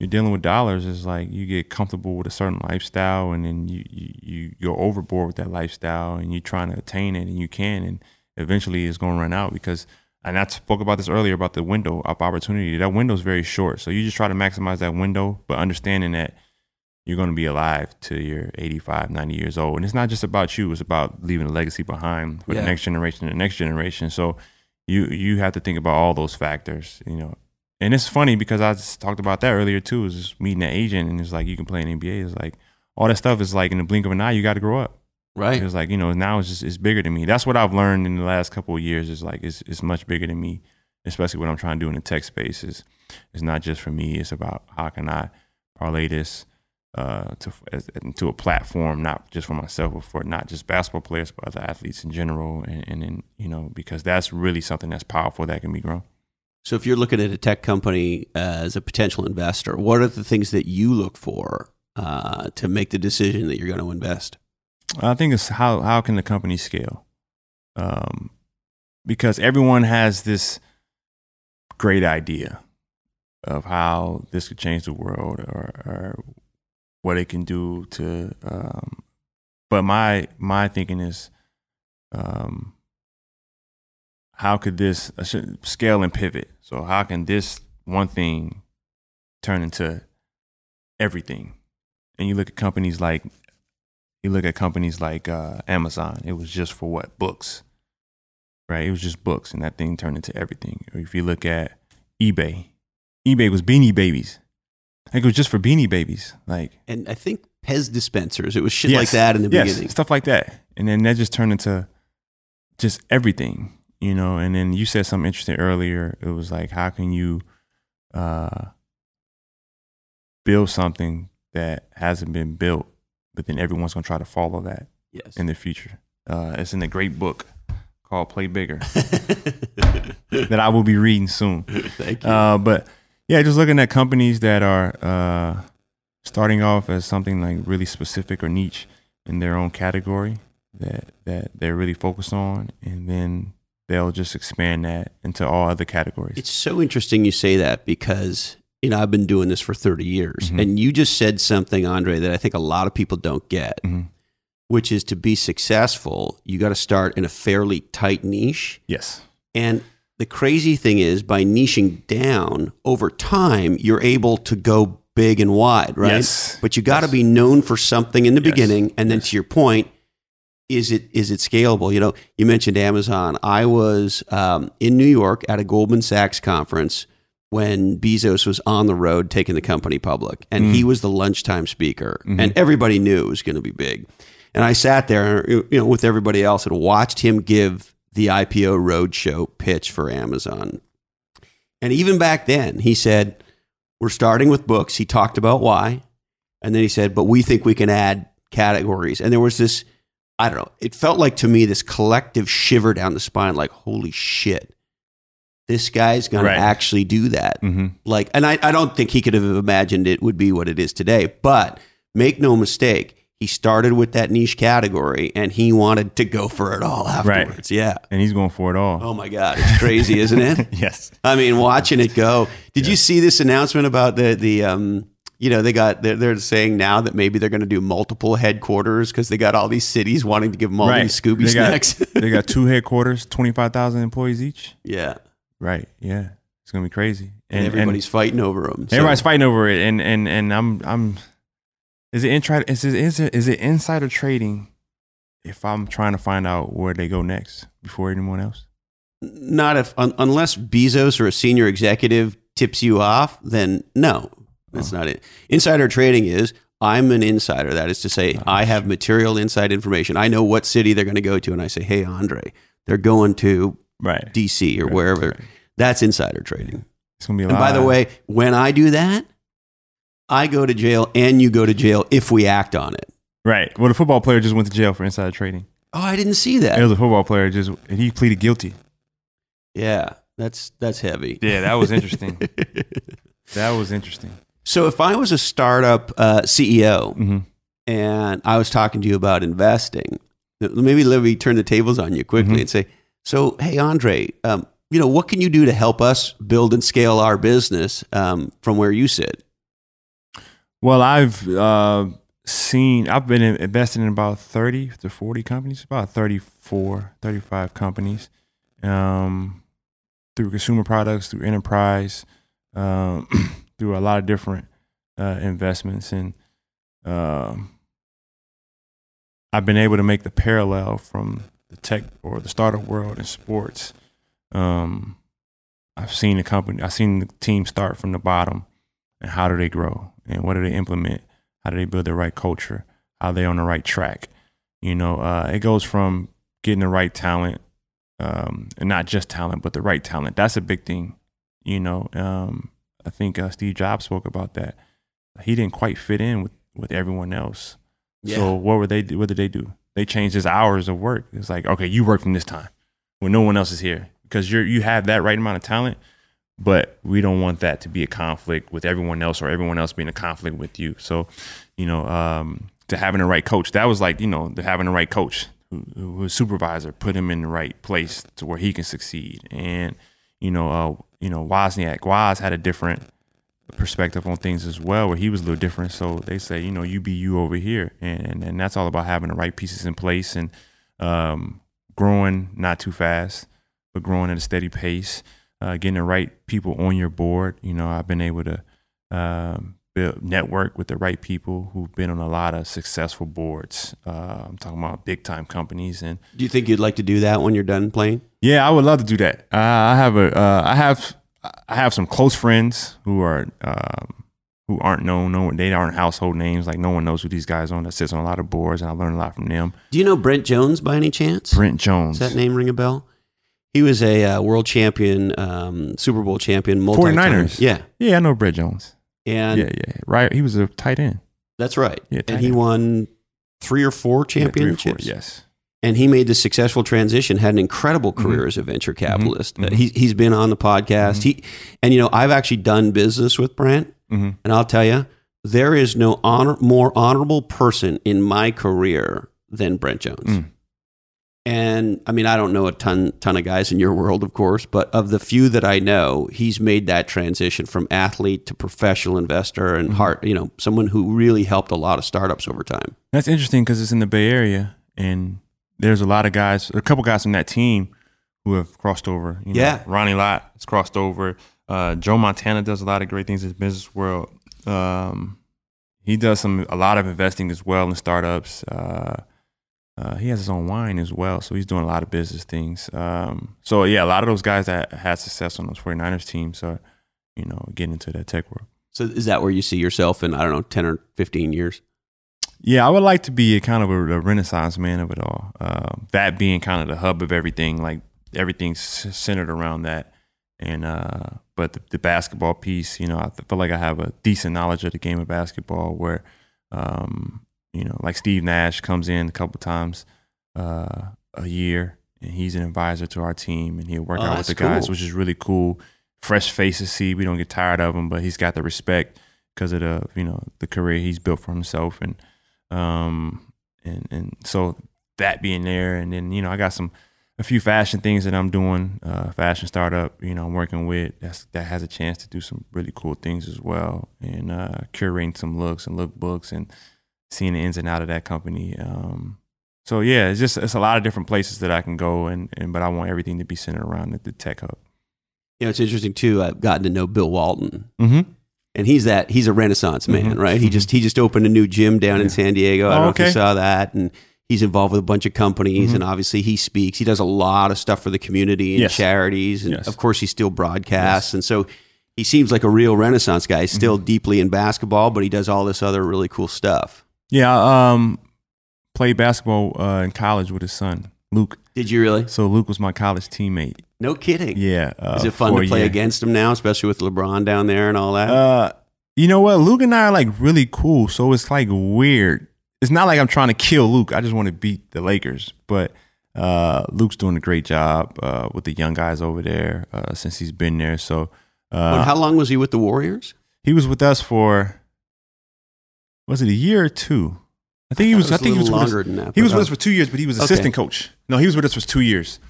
[SPEAKER 1] you're dealing with dollars is like you get comfortable with a certain lifestyle and then you, you, you go overboard with that lifestyle and you're trying to attain it and you can and eventually it's going to run out because and I spoke about this earlier about the window of opportunity. That window is very short. So you just try to maximize that window, but understanding that you're going to be alive to your 85, 90 years old. And it's not just about you, it's about leaving a legacy behind for
[SPEAKER 2] Yeah.
[SPEAKER 1] the next generation and the next generation. So you you have to think about all those factors, you know. And it's funny because I just talked about that earlier too, is just meeting an agent and it's like you can play in NBA. It's like all that stuff is like in the blink of an eye, you got to grow up.
[SPEAKER 2] Right.
[SPEAKER 1] It's like you know now it's just it's bigger than me. That's what I've learned in the last couple of years. Is like it's it's much bigger than me, especially what I'm trying to do in the tech space. Is it's not just for me. It's about how can I parlay this uh, to as, to a platform, not just for myself, but for not just basketball players, but other athletes in general. And and then you know because that's really something that's powerful that can be grown.
[SPEAKER 2] So if you're looking at a tech company as a potential investor, what are the things that you look for uh, to make the decision that you're going to invest?
[SPEAKER 1] I think it's how how can the company scale? Um, because everyone has this great idea of how this could change the world or, or what it can do to. Um, but my my thinking is, um, how could this scale and pivot? So how can this one thing turn into everything? And you look at companies like you look at companies like uh, Amazon. It was just for what books, right? It was just books, and that thing turned into everything. Or if you look at eBay, eBay was Beanie Babies. Like it was just for Beanie Babies, like
[SPEAKER 2] And I think Pez dispensers, it was shit like that in the
[SPEAKER 1] yes,
[SPEAKER 2] beginning.
[SPEAKER 1] stuff like that, and then that just turned into just everything, you know. And then you said something interesting earlier. It was like, how can you uh, build something that hasn't been built, but then everyone's gonna try to follow that
[SPEAKER 2] Yes.
[SPEAKER 1] in the future. Uh, it's in a great book called Play Bigger [LAUGHS] that I will be reading soon.
[SPEAKER 2] Thank you.
[SPEAKER 1] Uh, but yeah, just looking at companies that are uh, starting off as something like really specific or niche in their own category that that they're really focused on, and then they'll just expand that into all other categories.
[SPEAKER 2] It's so interesting you say that because you know I've been doing this for 30 years,
[SPEAKER 1] Mhm.
[SPEAKER 2] and you just said something, Andre, that I think a lot of people don't get,
[SPEAKER 1] Mhm.
[SPEAKER 2] which is to be successful, you got to start in a fairly tight niche.
[SPEAKER 1] yes,
[SPEAKER 2] And the crazy thing is, by niching down over time, you're able to go big and wide, right?
[SPEAKER 1] Yes.
[SPEAKER 2] But you got to
[SPEAKER 1] Yes.
[SPEAKER 2] be known for something in the
[SPEAKER 1] Yes.
[SPEAKER 2] beginning, and then
[SPEAKER 1] Yes.
[SPEAKER 2] to your point, is it is it scalable? You know, you mentioned Amazon. I was um, in New York at a Goldman Sachs conference when Bezos was on the road taking the company public, and
[SPEAKER 1] Mm.
[SPEAKER 2] he was the lunchtime speaker,
[SPEAKER 1] Mhm.
[SPEAKER 2] and everybody knew it was going to be big. And I sat there, you know, with everybody else, and watched him give the IPO roadshow pitch for Amazon. And even back then, he said, "We're starting with books." He talked about why, and then he said, "But we think we can add categories." And there was this, I don't know, it felt like to me this collective shiver down the spine, like, "Holy shit, this guy's going
[SPEAKER 1] Right.
[SPEAKER 2] to actually do that."
[SPEAKER 1] hmm
[SPEAKER 2] like and I, I don't think he could have imagined it would be what it is today but make no mistake he started with that niche category and he wanted to go for it all afterwards. Yeah.
[SPEAKER 1] And he's going for it all.
[SPEAKER 2] oh my god. It's crazy isn't it? [LAUGHS]
[SPEAKER 1] Yes,
[SPEAKER 2] i mean watching it go. Did you see this announcement about the the um you know they got they're, they're saying now that maybe they're going to do multiple headquarters because they got all these cities wanting to give them all
[SPEAKER 1] right.
[SPEAKER 2] these scooby
[SPEAKER 1] they
[SPEAKER 2] snacks
[SPEAKER 1] Got, [LAUGHS] they got two headquarters, twenty five thousand employees each.
[SPEAKER 2] yeah
[SPEAKER 1] Right. Yeah, it's gonna be crazy.
[SPEAKER 2] and, everybody's fighting over them
[SPEAKER 1] Everybody's fighting over it, and and and I'm I'm. Is it insider? Is it is it is it insider trading? If I'm trying to find out where they go next before anyone else.
[SPEAKER 2] not if un, unless Bezos or a senior executive tips you off, then no, that's
[SPEAKER 1] Oh.
[SPEAKER 2] not it. Insider trading is I'm an insider. That is to say,
[SPEAKER 1] Oh,
[SPEAKER 2] I have material inside information. I know what city they're going to go to, and I say, "Hey, Andre, they're going to
[SPEAKER 1] Right.
[SPEAKER 2] DC or
[SPEAKER 1] Right,
[SPEAKER 2] wherever."
[SPEAKER 1] right.
[SPEAKER 2] That's insider trading.
[SPEAKER 1] It's gonna be a
[SPEAKER 2] And by the way, when I do that, I go to jail, and you go to jail if we act on it.
[SPEAKER 1] right? Well, the football player just went to jail for insider trading.
[SPEAKER 2] Oh, I didn't see that.
[SPEAKER 1] It was a football player just and he pleaded guilty.
[SPEAKER 2] yeah, that's that's heavy.
[SPEAKER 1] Yeah, that was interesting. [LAUGHS] that was interesting.
[SPEAKER 2] So if I was a startup uh, CEO
[SPEAKER 1] hmm
[SPEAKER 2] and I was talking to you about investing, maybe let me turn the tables on you quickly
[SPEAKER 1] Mhm.
[SPEAKER 2] and say, so hey Andre, um, you know what can you do to help us build and scale our business um, from where you sit?
[SPEAKER 1] Well, I've uh, seen, I've been investing in about 30 to 40 companies, about 34, 35 companies um, through consumer products, through enterprise, um, [CLEARS THROAT] through a lot of different uh, investments. And um, I've been able to make the parallel from the tech or the startup world in sports. Um, I've seen the company, I've seen the team start from the bottom and how do they grow and what do they implement? How do they build the right culture? How are they on the right track? You know, uh, it goes from getting the right talent um, and not just talent, but the right talent. That's a big thing. You know, um, I think uh, Steve Jobs spoke about that. He didn't quite fit in with, with everyone else.
[SPEAKER 2] Yeah.
[SPEAKER 1] So what were they? What did they do? They changed his hours of work. It's like, okay, you work from this time when no one else is here because you're you have that right amount of talent, but we don't want that to be a conflict with everyone else or everyone else being a conflict with you. So, you know, um, to having the right coach, that was like you know, the having the right coach who, who was supervisor put him in the right place to where he can succeed. And you know, uh, you know, Wozniak, Woz had a different perspective on things as well, where he was a little different. So they say, you know, you be you over here, and and that's all about having the right pieces in place and um, growing not too fast, but growing at a steady pace. Uh, getting the right people on your board. You know, I've been able to um, build network with the right people who've been on a lot of successful boards. Uh, I'm talking about big time companies and
[SPEAKER 2] Do you think you'd like to do that when you're done playing?
[SPEAKER 1] yeah, I would love to do that. Uh, I have a, uh, I have, I have some close friends who are, um, who aren't known. No, one- they aren't household names. Like no one knows who these guys are. That sits on a lot of boards, and I learned a lot from them.
[SPEAKER 2] Do you know Brent Jones by any chance?
[SPEAKER 1] Brent Jones,
[SPEAKER 2] Does that name ring a bell? He was a uh, world champion, um, Super Bowl champion, multi
[SPEAKER 1] 49ers.
[SPEAKER 2] Yeah,
[SPEAKER 1] yeah, I know Brent Jones.
[SPEAKER 2] And
[SPEAKER 1] yeah, yeah, right. He was a tight end.
[SPEAKER 2] that's right.
[SPEAKER 1] Yeah,
[SPEAKER 2] and he
[SPEAKER 1] end.
[SPEAKER 2] won three or four
[SPEAKER 1] Yeah, three or four,
[SPEAKER 2] championships.
[SPEAKER 1] yes.
[SPEAKER 2] and he made the successful transition. Had an incredible
[SPEAKER 1] Mm-hmm.
[SPEAKER 2] career as a venture capitalist. Uh,
[SPEAKER 1] mhm.
[SPEAKER 2] he, he's been on the podcast. He and you know I've actually done business with Brent,
[SPEAKER 1] hmm
[SPEAKER 2] and I'll tell you there is no honor more honorable person in my career than Brent Jones.
[SPEAKER 1] Mm.
[SPEAKER 2] And I mean, I don't know a ton ton of guys in your world, of course, but of the few that I know, he's made that transition from athlete to professional investor and
[SPEAKER 1] Mhm.
[SPEAKER 2] heart. You know, someone who really helped a lot of startups over time.
[SPEAKER 1] That's interesting because it's in the Bay Area, and there's a lot of guys, a couple guys from that team who have crossed over. You know,
[SPEAKER 2] Yeah.
[SPEAKER 1] Ronnie Lott has crossed over. Uh, Joe Montana does a lot of great things in the business world. Um, he does some a lot of investing as well in startups. Uh, uh, he has his own wine as well, so he's doing a lot of business things. Um, so yeah, a lot of those guys that had success on those 49ers teams are, you know, getting into that tech world.
[SPEAKER 2] So is that where you see yourself in I don't know ten or fifteen years?
[SPEAKER 1] Yeah, I would like to be a kind of a, a renaissance man of it all. Uh, that being kind of the hub of everything, like everything's centered around that. And uh, but the, the basketball piece, you know, I feel like I have a decent knowledge of the game of basketball. Where, um, you know, like Steve Nash comes in a couple times uh, a year, and he's an advisor to our team, and he'll work
[SPEAKER 2] Oh,
[SPEAKER 1] out with the guys,
[SPEAKER 2] cool.
[SPEAKER 1] which is really cool. Fresh face to see. We don't get tired of him, but he's got the respect because of the you know the career he's built for himself, and um and and so that being there, and then you know I got some a few fashion things that I'm doing, uh, fashion startup, you know, I'm working with that's that has a chance to do some really cool things as well, and uh, curating some looks and lookbooks and seeing the ins and out of that company. Um, so yeah, it's just it's a lot of different places that I can go, and, and but I want everything to be centered around the, the tech hub.
[SPEAKER 2] You know, it's interesting too. I've gotten to know Bill Walton,
[SPEAKER 1] Mm-hmm.
[SPEAKER 2] and he's that he's a Renaissance man,
[SPEAKER 1] Mhm.
[SPEAKER 2] right? He just he just opened a new gym down in San Diego. I don't
[SPEAKER 1] Oh,
[SPEAKER 2] know if you saw that, and he's involved with a bunch of companies,
[SPEAKER 1] Mhm.
[SPEAKER 2] and obviously he speaks. He does a lot of stuff for the community and
[SPEAKER 1] Yes.
[SPEAKER 2] charities, and
[SPEAKER 1] Yes.
[SPEAKER 2] of course he still broadcasts, and so. He seems like a real Renaissance guy. He's still
[SPEAKER 1] Mm-hmm.
[SPEAKER 2] deeply in basketball, but he does all this other really cool stuff.
[SPEAKER 1] Yeah, I um, played basketball uh, in college with his son Luke.
[SPEAKER 2] Did you really?
[SPEAKER 1] So Luke was my college teammate.
[SPEAKER 2] No kidding.
[SPEAKER 1] Yeah, uh,
[SPEAKER 2] Is it fun to play
[SPEAKER 1] year.
[SPEAKER 2] against him now, especially with LeBron down there and all that?
[SPEAKER 1] Uh, you know what? Luke and I are like really cool, so it's like weird. It's not like I'm trying to kill Luke. I just want to beat the Lakers. But uh, Luke's doing a great job uh, with the young guys over there uh, since he's been there. So
[SPEAKER 2] But
[SPEAKER 1] uh,
[SPEAKER 2] how long was he with the Warriors?
[SPEAKER 1] he was with us for was it a year or two? I think he was. I, think he was with us-
[SPEAKER 2] longer than that.
[SPEAKER 1] He was with us for two years, but he was
[SPEAKER 2] Okay.
[SPEAKER 1] assistant coach. No, he was with us for two years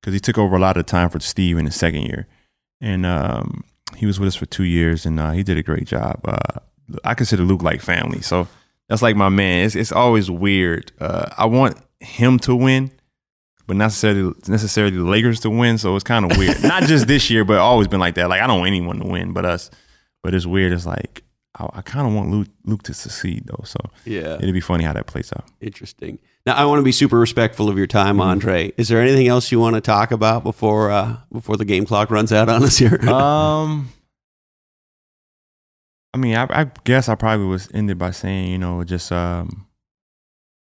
[SPEAKER 1] because he took over a lot of time for Steve in the second year, and um, he was with us for two years, and uh, he did a great job. Uh, I consider Luke like family. So that's like my man. It's it's always weird. Uh, I want him to win, but not necessarily necessarily the Lakers to win. So it's kind of weird. [LAUGHS] not just this year, but always been like that. Like I don't want anyone to win, but us. But it's weird. It's like I, I kind of want Luke, Luke to succeed though. So
[SPEAKER 2] Yeah.
[SPEAKER 1] it'd be funny how that plays out.
[SPEAKER 2] Interesting. Now, I want to be super respectful of your time, Andre. Is there anything else you want to talk about before uh, before the game clock runs out on us here? [LAUGHS]
[SPEAKER 1] um, I mean, I, I guess I probably was ended by saying, you know, just um,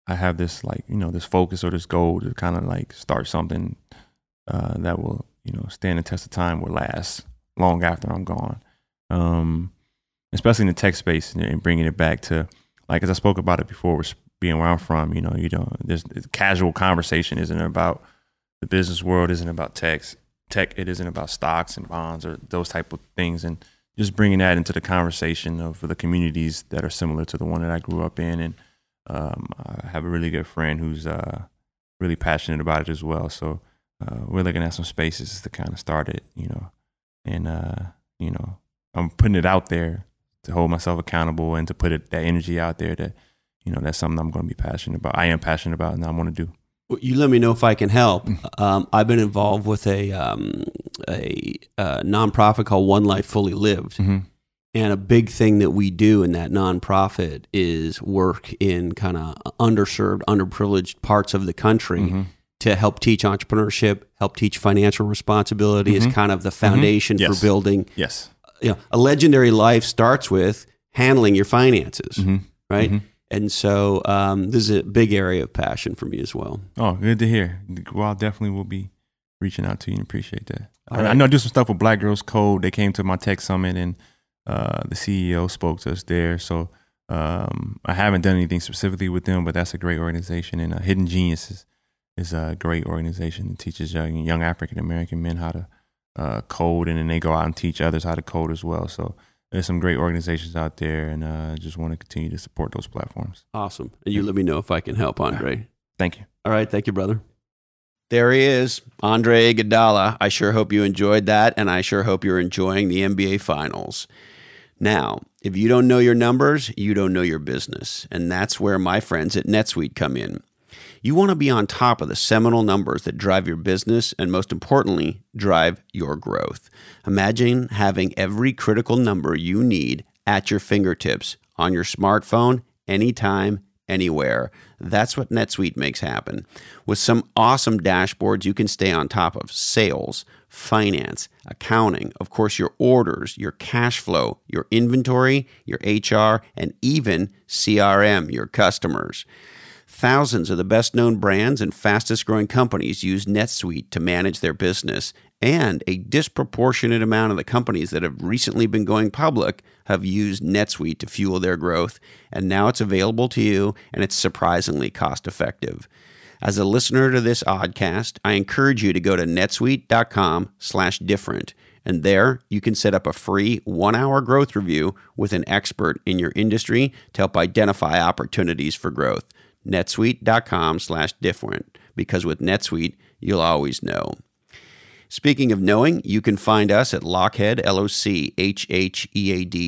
[SPEAKER 1] I have this like, you know, this focus or this goal to kind of like start something uh, that will, you know, stand the test of time, will last long after I'm gone. Um, especially in the tech space and, bringing it back to, like, as I spoke about it before, being where I'm from, you know, you know, there's casual conversation isn't about the business world, isn't about techs, tech, it isn't about stocks and bonds or those type of things, and just bringing that into the conversation of the communities that are similar to the one that I grew up in, and um, I have a really good friend who's uh, really passionate about it as well. So uh, we're looking at some spaces to kind of start it, you know, and uh, you know, I'm putting it out there to hold myself accountable and to put it, that energy out there that you know that's something I'm going to be passionate about. I am passionate about, and I want to do.
[SPEAKER 2] Well, you let me know if I can help. Um, I've been involved with a um, a, uh nonprofit called One Life Fully Lived,
[SPEAKER 1] Mm-hmm.
[SPEAKER 2] and a big thing that we do in that nonprofit is work in kind of underserved, underprivileged parts of the country
[SPEAKER 1] Mm-hmm.
[SPEAKER 2] to help teach entrepreneurship, help teach financial responsibility is kind of the foundation
[SPEAKER 1] Mm-hmm. Yes.
[SPEAKER 2] for building.
[SPEAKER 1] Yes.
[SPEAKER 2] You know, a legendary life starts with handling your finances,
[SPEAKER 1] Mm-hmm.
[SPEAKER 2] right? And so um, this is a big area of passion for me as well.
[SPEAKER 1] Oh, good to hear. Well, I definitely will be reaching out to you and appreciate that. I,
[SPEAKER 2] right.
[SPEAKER 1] I know I do some stuff with Black Girls Code. They came to my tech summit and uh, the CEO spoke to us there. So um, I haven't done anything specifically with them, but that's a great organization. And uh, Hidden Geniuses is a great organization that teaches young, young African American men how to uh, code, and then they go out and teach others how to code as well. So there's some great organizations out there, and uh, just want to continue to support those platforms.
[SPEAKER 2] Awesome. And you let me know if I can help, Andre.
[SPEAKER 1] Thank you.
[SPEAKER 2] All right. Thank you, brother. There he is, Andre Iguodala. I sure hope you enjoyed that, and I sure hope you're enjoying the NBA Finals. Now, if you don't know your numbers, you don't know your business, and that's where my friends at NetSuite come in. You want to be on top of the seminal numbers that drive your business and, most importantly, drive your growth. Imagine having every critical number you need at your fingertips on your smartphone, anytime, anywhere. That's what NetSuite makes happen. With some awesome dashboards, you can stay on top of sales, finance, accounting, of course, your orders, your cash flow, your inventory, your HR, and even CRM, your customers. Thousands of the best known brands and fastest growing companies use NetSuite to manage their business, and a disproportionate amount of the companies that have recently been going public have used NetSuite to fuel their growth, and now it's available to you and it's surprisingly cost effective. As a listener to this oddcast, I encourage you to go to netsuite.com/different and there you can set up a free 1-hour growth review with an expert in your industry to help identify opportunities for growth netsuite.com slash different because with netsuite you'll always know. Speaking of knowing you can find us at lochhead l-o-c-h-h-e-a-d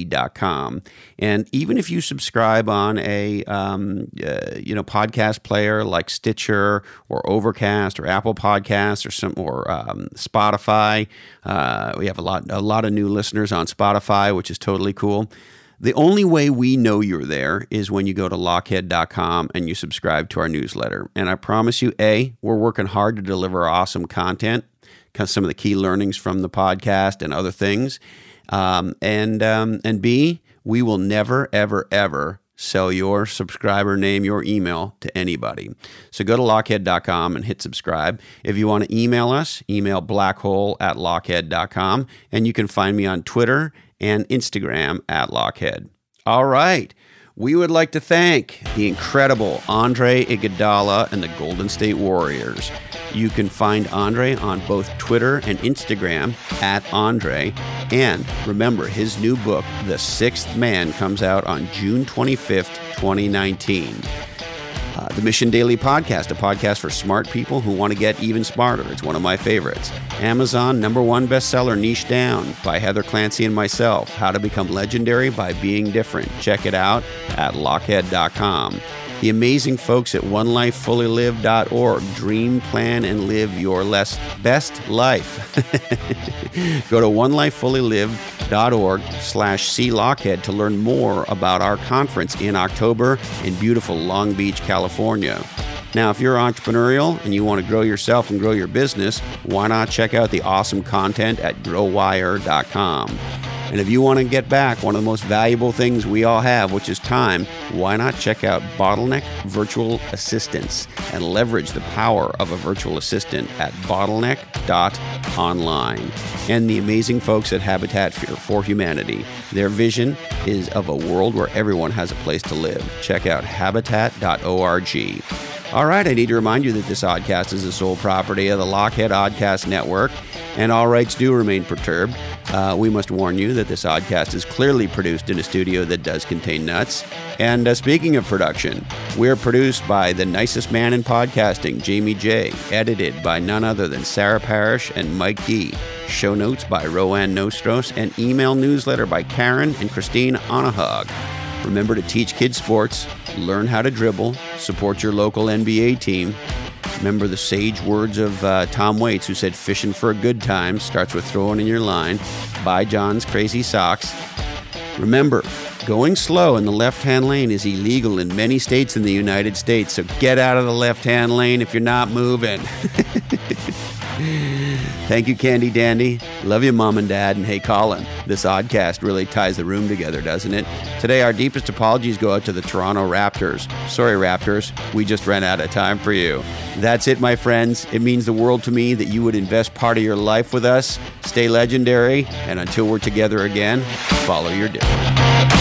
[SPEAKER 2] dot com. And even if you subscribe on a um, uh, you know podcast player like stitcher or overcast or apple podcasts or some or um, spotify uh, we have a lot a lot of new listeners on spotify which is totally cool the only way we know you're there is when you go to lochhead.com and you subscribe to our newsletter. And I promise you, A, we're working hard to deliver awesome content, some of the key learnings from the podcast and other things. Um, and, um, and B, we will never, ever, ever sell your subscriber name, your email to anybody. So go to lochhead.com and hit subscribe. If you want to email us, email blackhole at lochhead.com. And you can find me on Twitter and Instagram at Lochhead. All right. We would like to thank the incredible Andre Iguodala and the Golden State Warriors. You can find Andre on both Twitter and Instagram at Andre. And remember, his new book, The Sixth Man, comes out on June 25th, 2019. Uh, the Mission Daily Podcast, a podcast for smart people who want to get even smarter. It's one of my favorites. Amazon number one bestseller, Niche Down, by Heather Clancy and myself. How to Become Legendary by Being Different. Check it out at lochhead.com the amazing folks at onelifefullylived.org. Dream, plan, and live your less, best life. [LAUGHS] Go to onelifefullylived.org slash lochhead to learn more about our conference in October in beautiful Long Beach, California. Now, if you're entrepreneurial and you want to grow yourself and grow your business, why not check out the awesome content at growwire.com? And if you want to get back one of the most valuable things we all have, which is time, why not check out Bottleneck Virtual Assistants and leverage the power of a virtual assistant at bottleneck.online. And the amazing folks at Habitat for Humanity. Their vision is of a world where everyone has a place to live. Check out habitat.org. All right, I need to remind you that this oddcast is the sole property of the Lochhead Oddcast Network, and all rights do remain perturbed. Uh, we must warn you that this oddcast is clearly produced in a studio that does contain nuts. And uh, speaking of production, we're produced by the nicest man in podcasting, Jamie J., edited by none other than Sarah Parrish and Mike Gee. Show notes by Rowan Nostros, and email newsletter by Karen and Christine Onahog. Remember to teach kids sports, learn how to dribble, support your local NBA team. Remember the sage words of uh, Tom Waits, who said, Fishing for a good time starts with throwing in your line. Buy John's Crazy Socks. Remember, going slow in the left hand lane is illegal in many states in the United States, so get out of the left hand lane if you're not moving. [LAUGHS] Thank you, Candy Dandy. Love you, Mom and Dad. And hey, Colin, this oddcast really ties the room together, doesn't it? Today, our deepest apologies go out to the Toronto Raptors. Sorry, Raptors, we just ran out of time for you. That's it, my friends. It means the world to me that you would invest part of your life with us. Stay legendary, and until we're together again, follow your difference.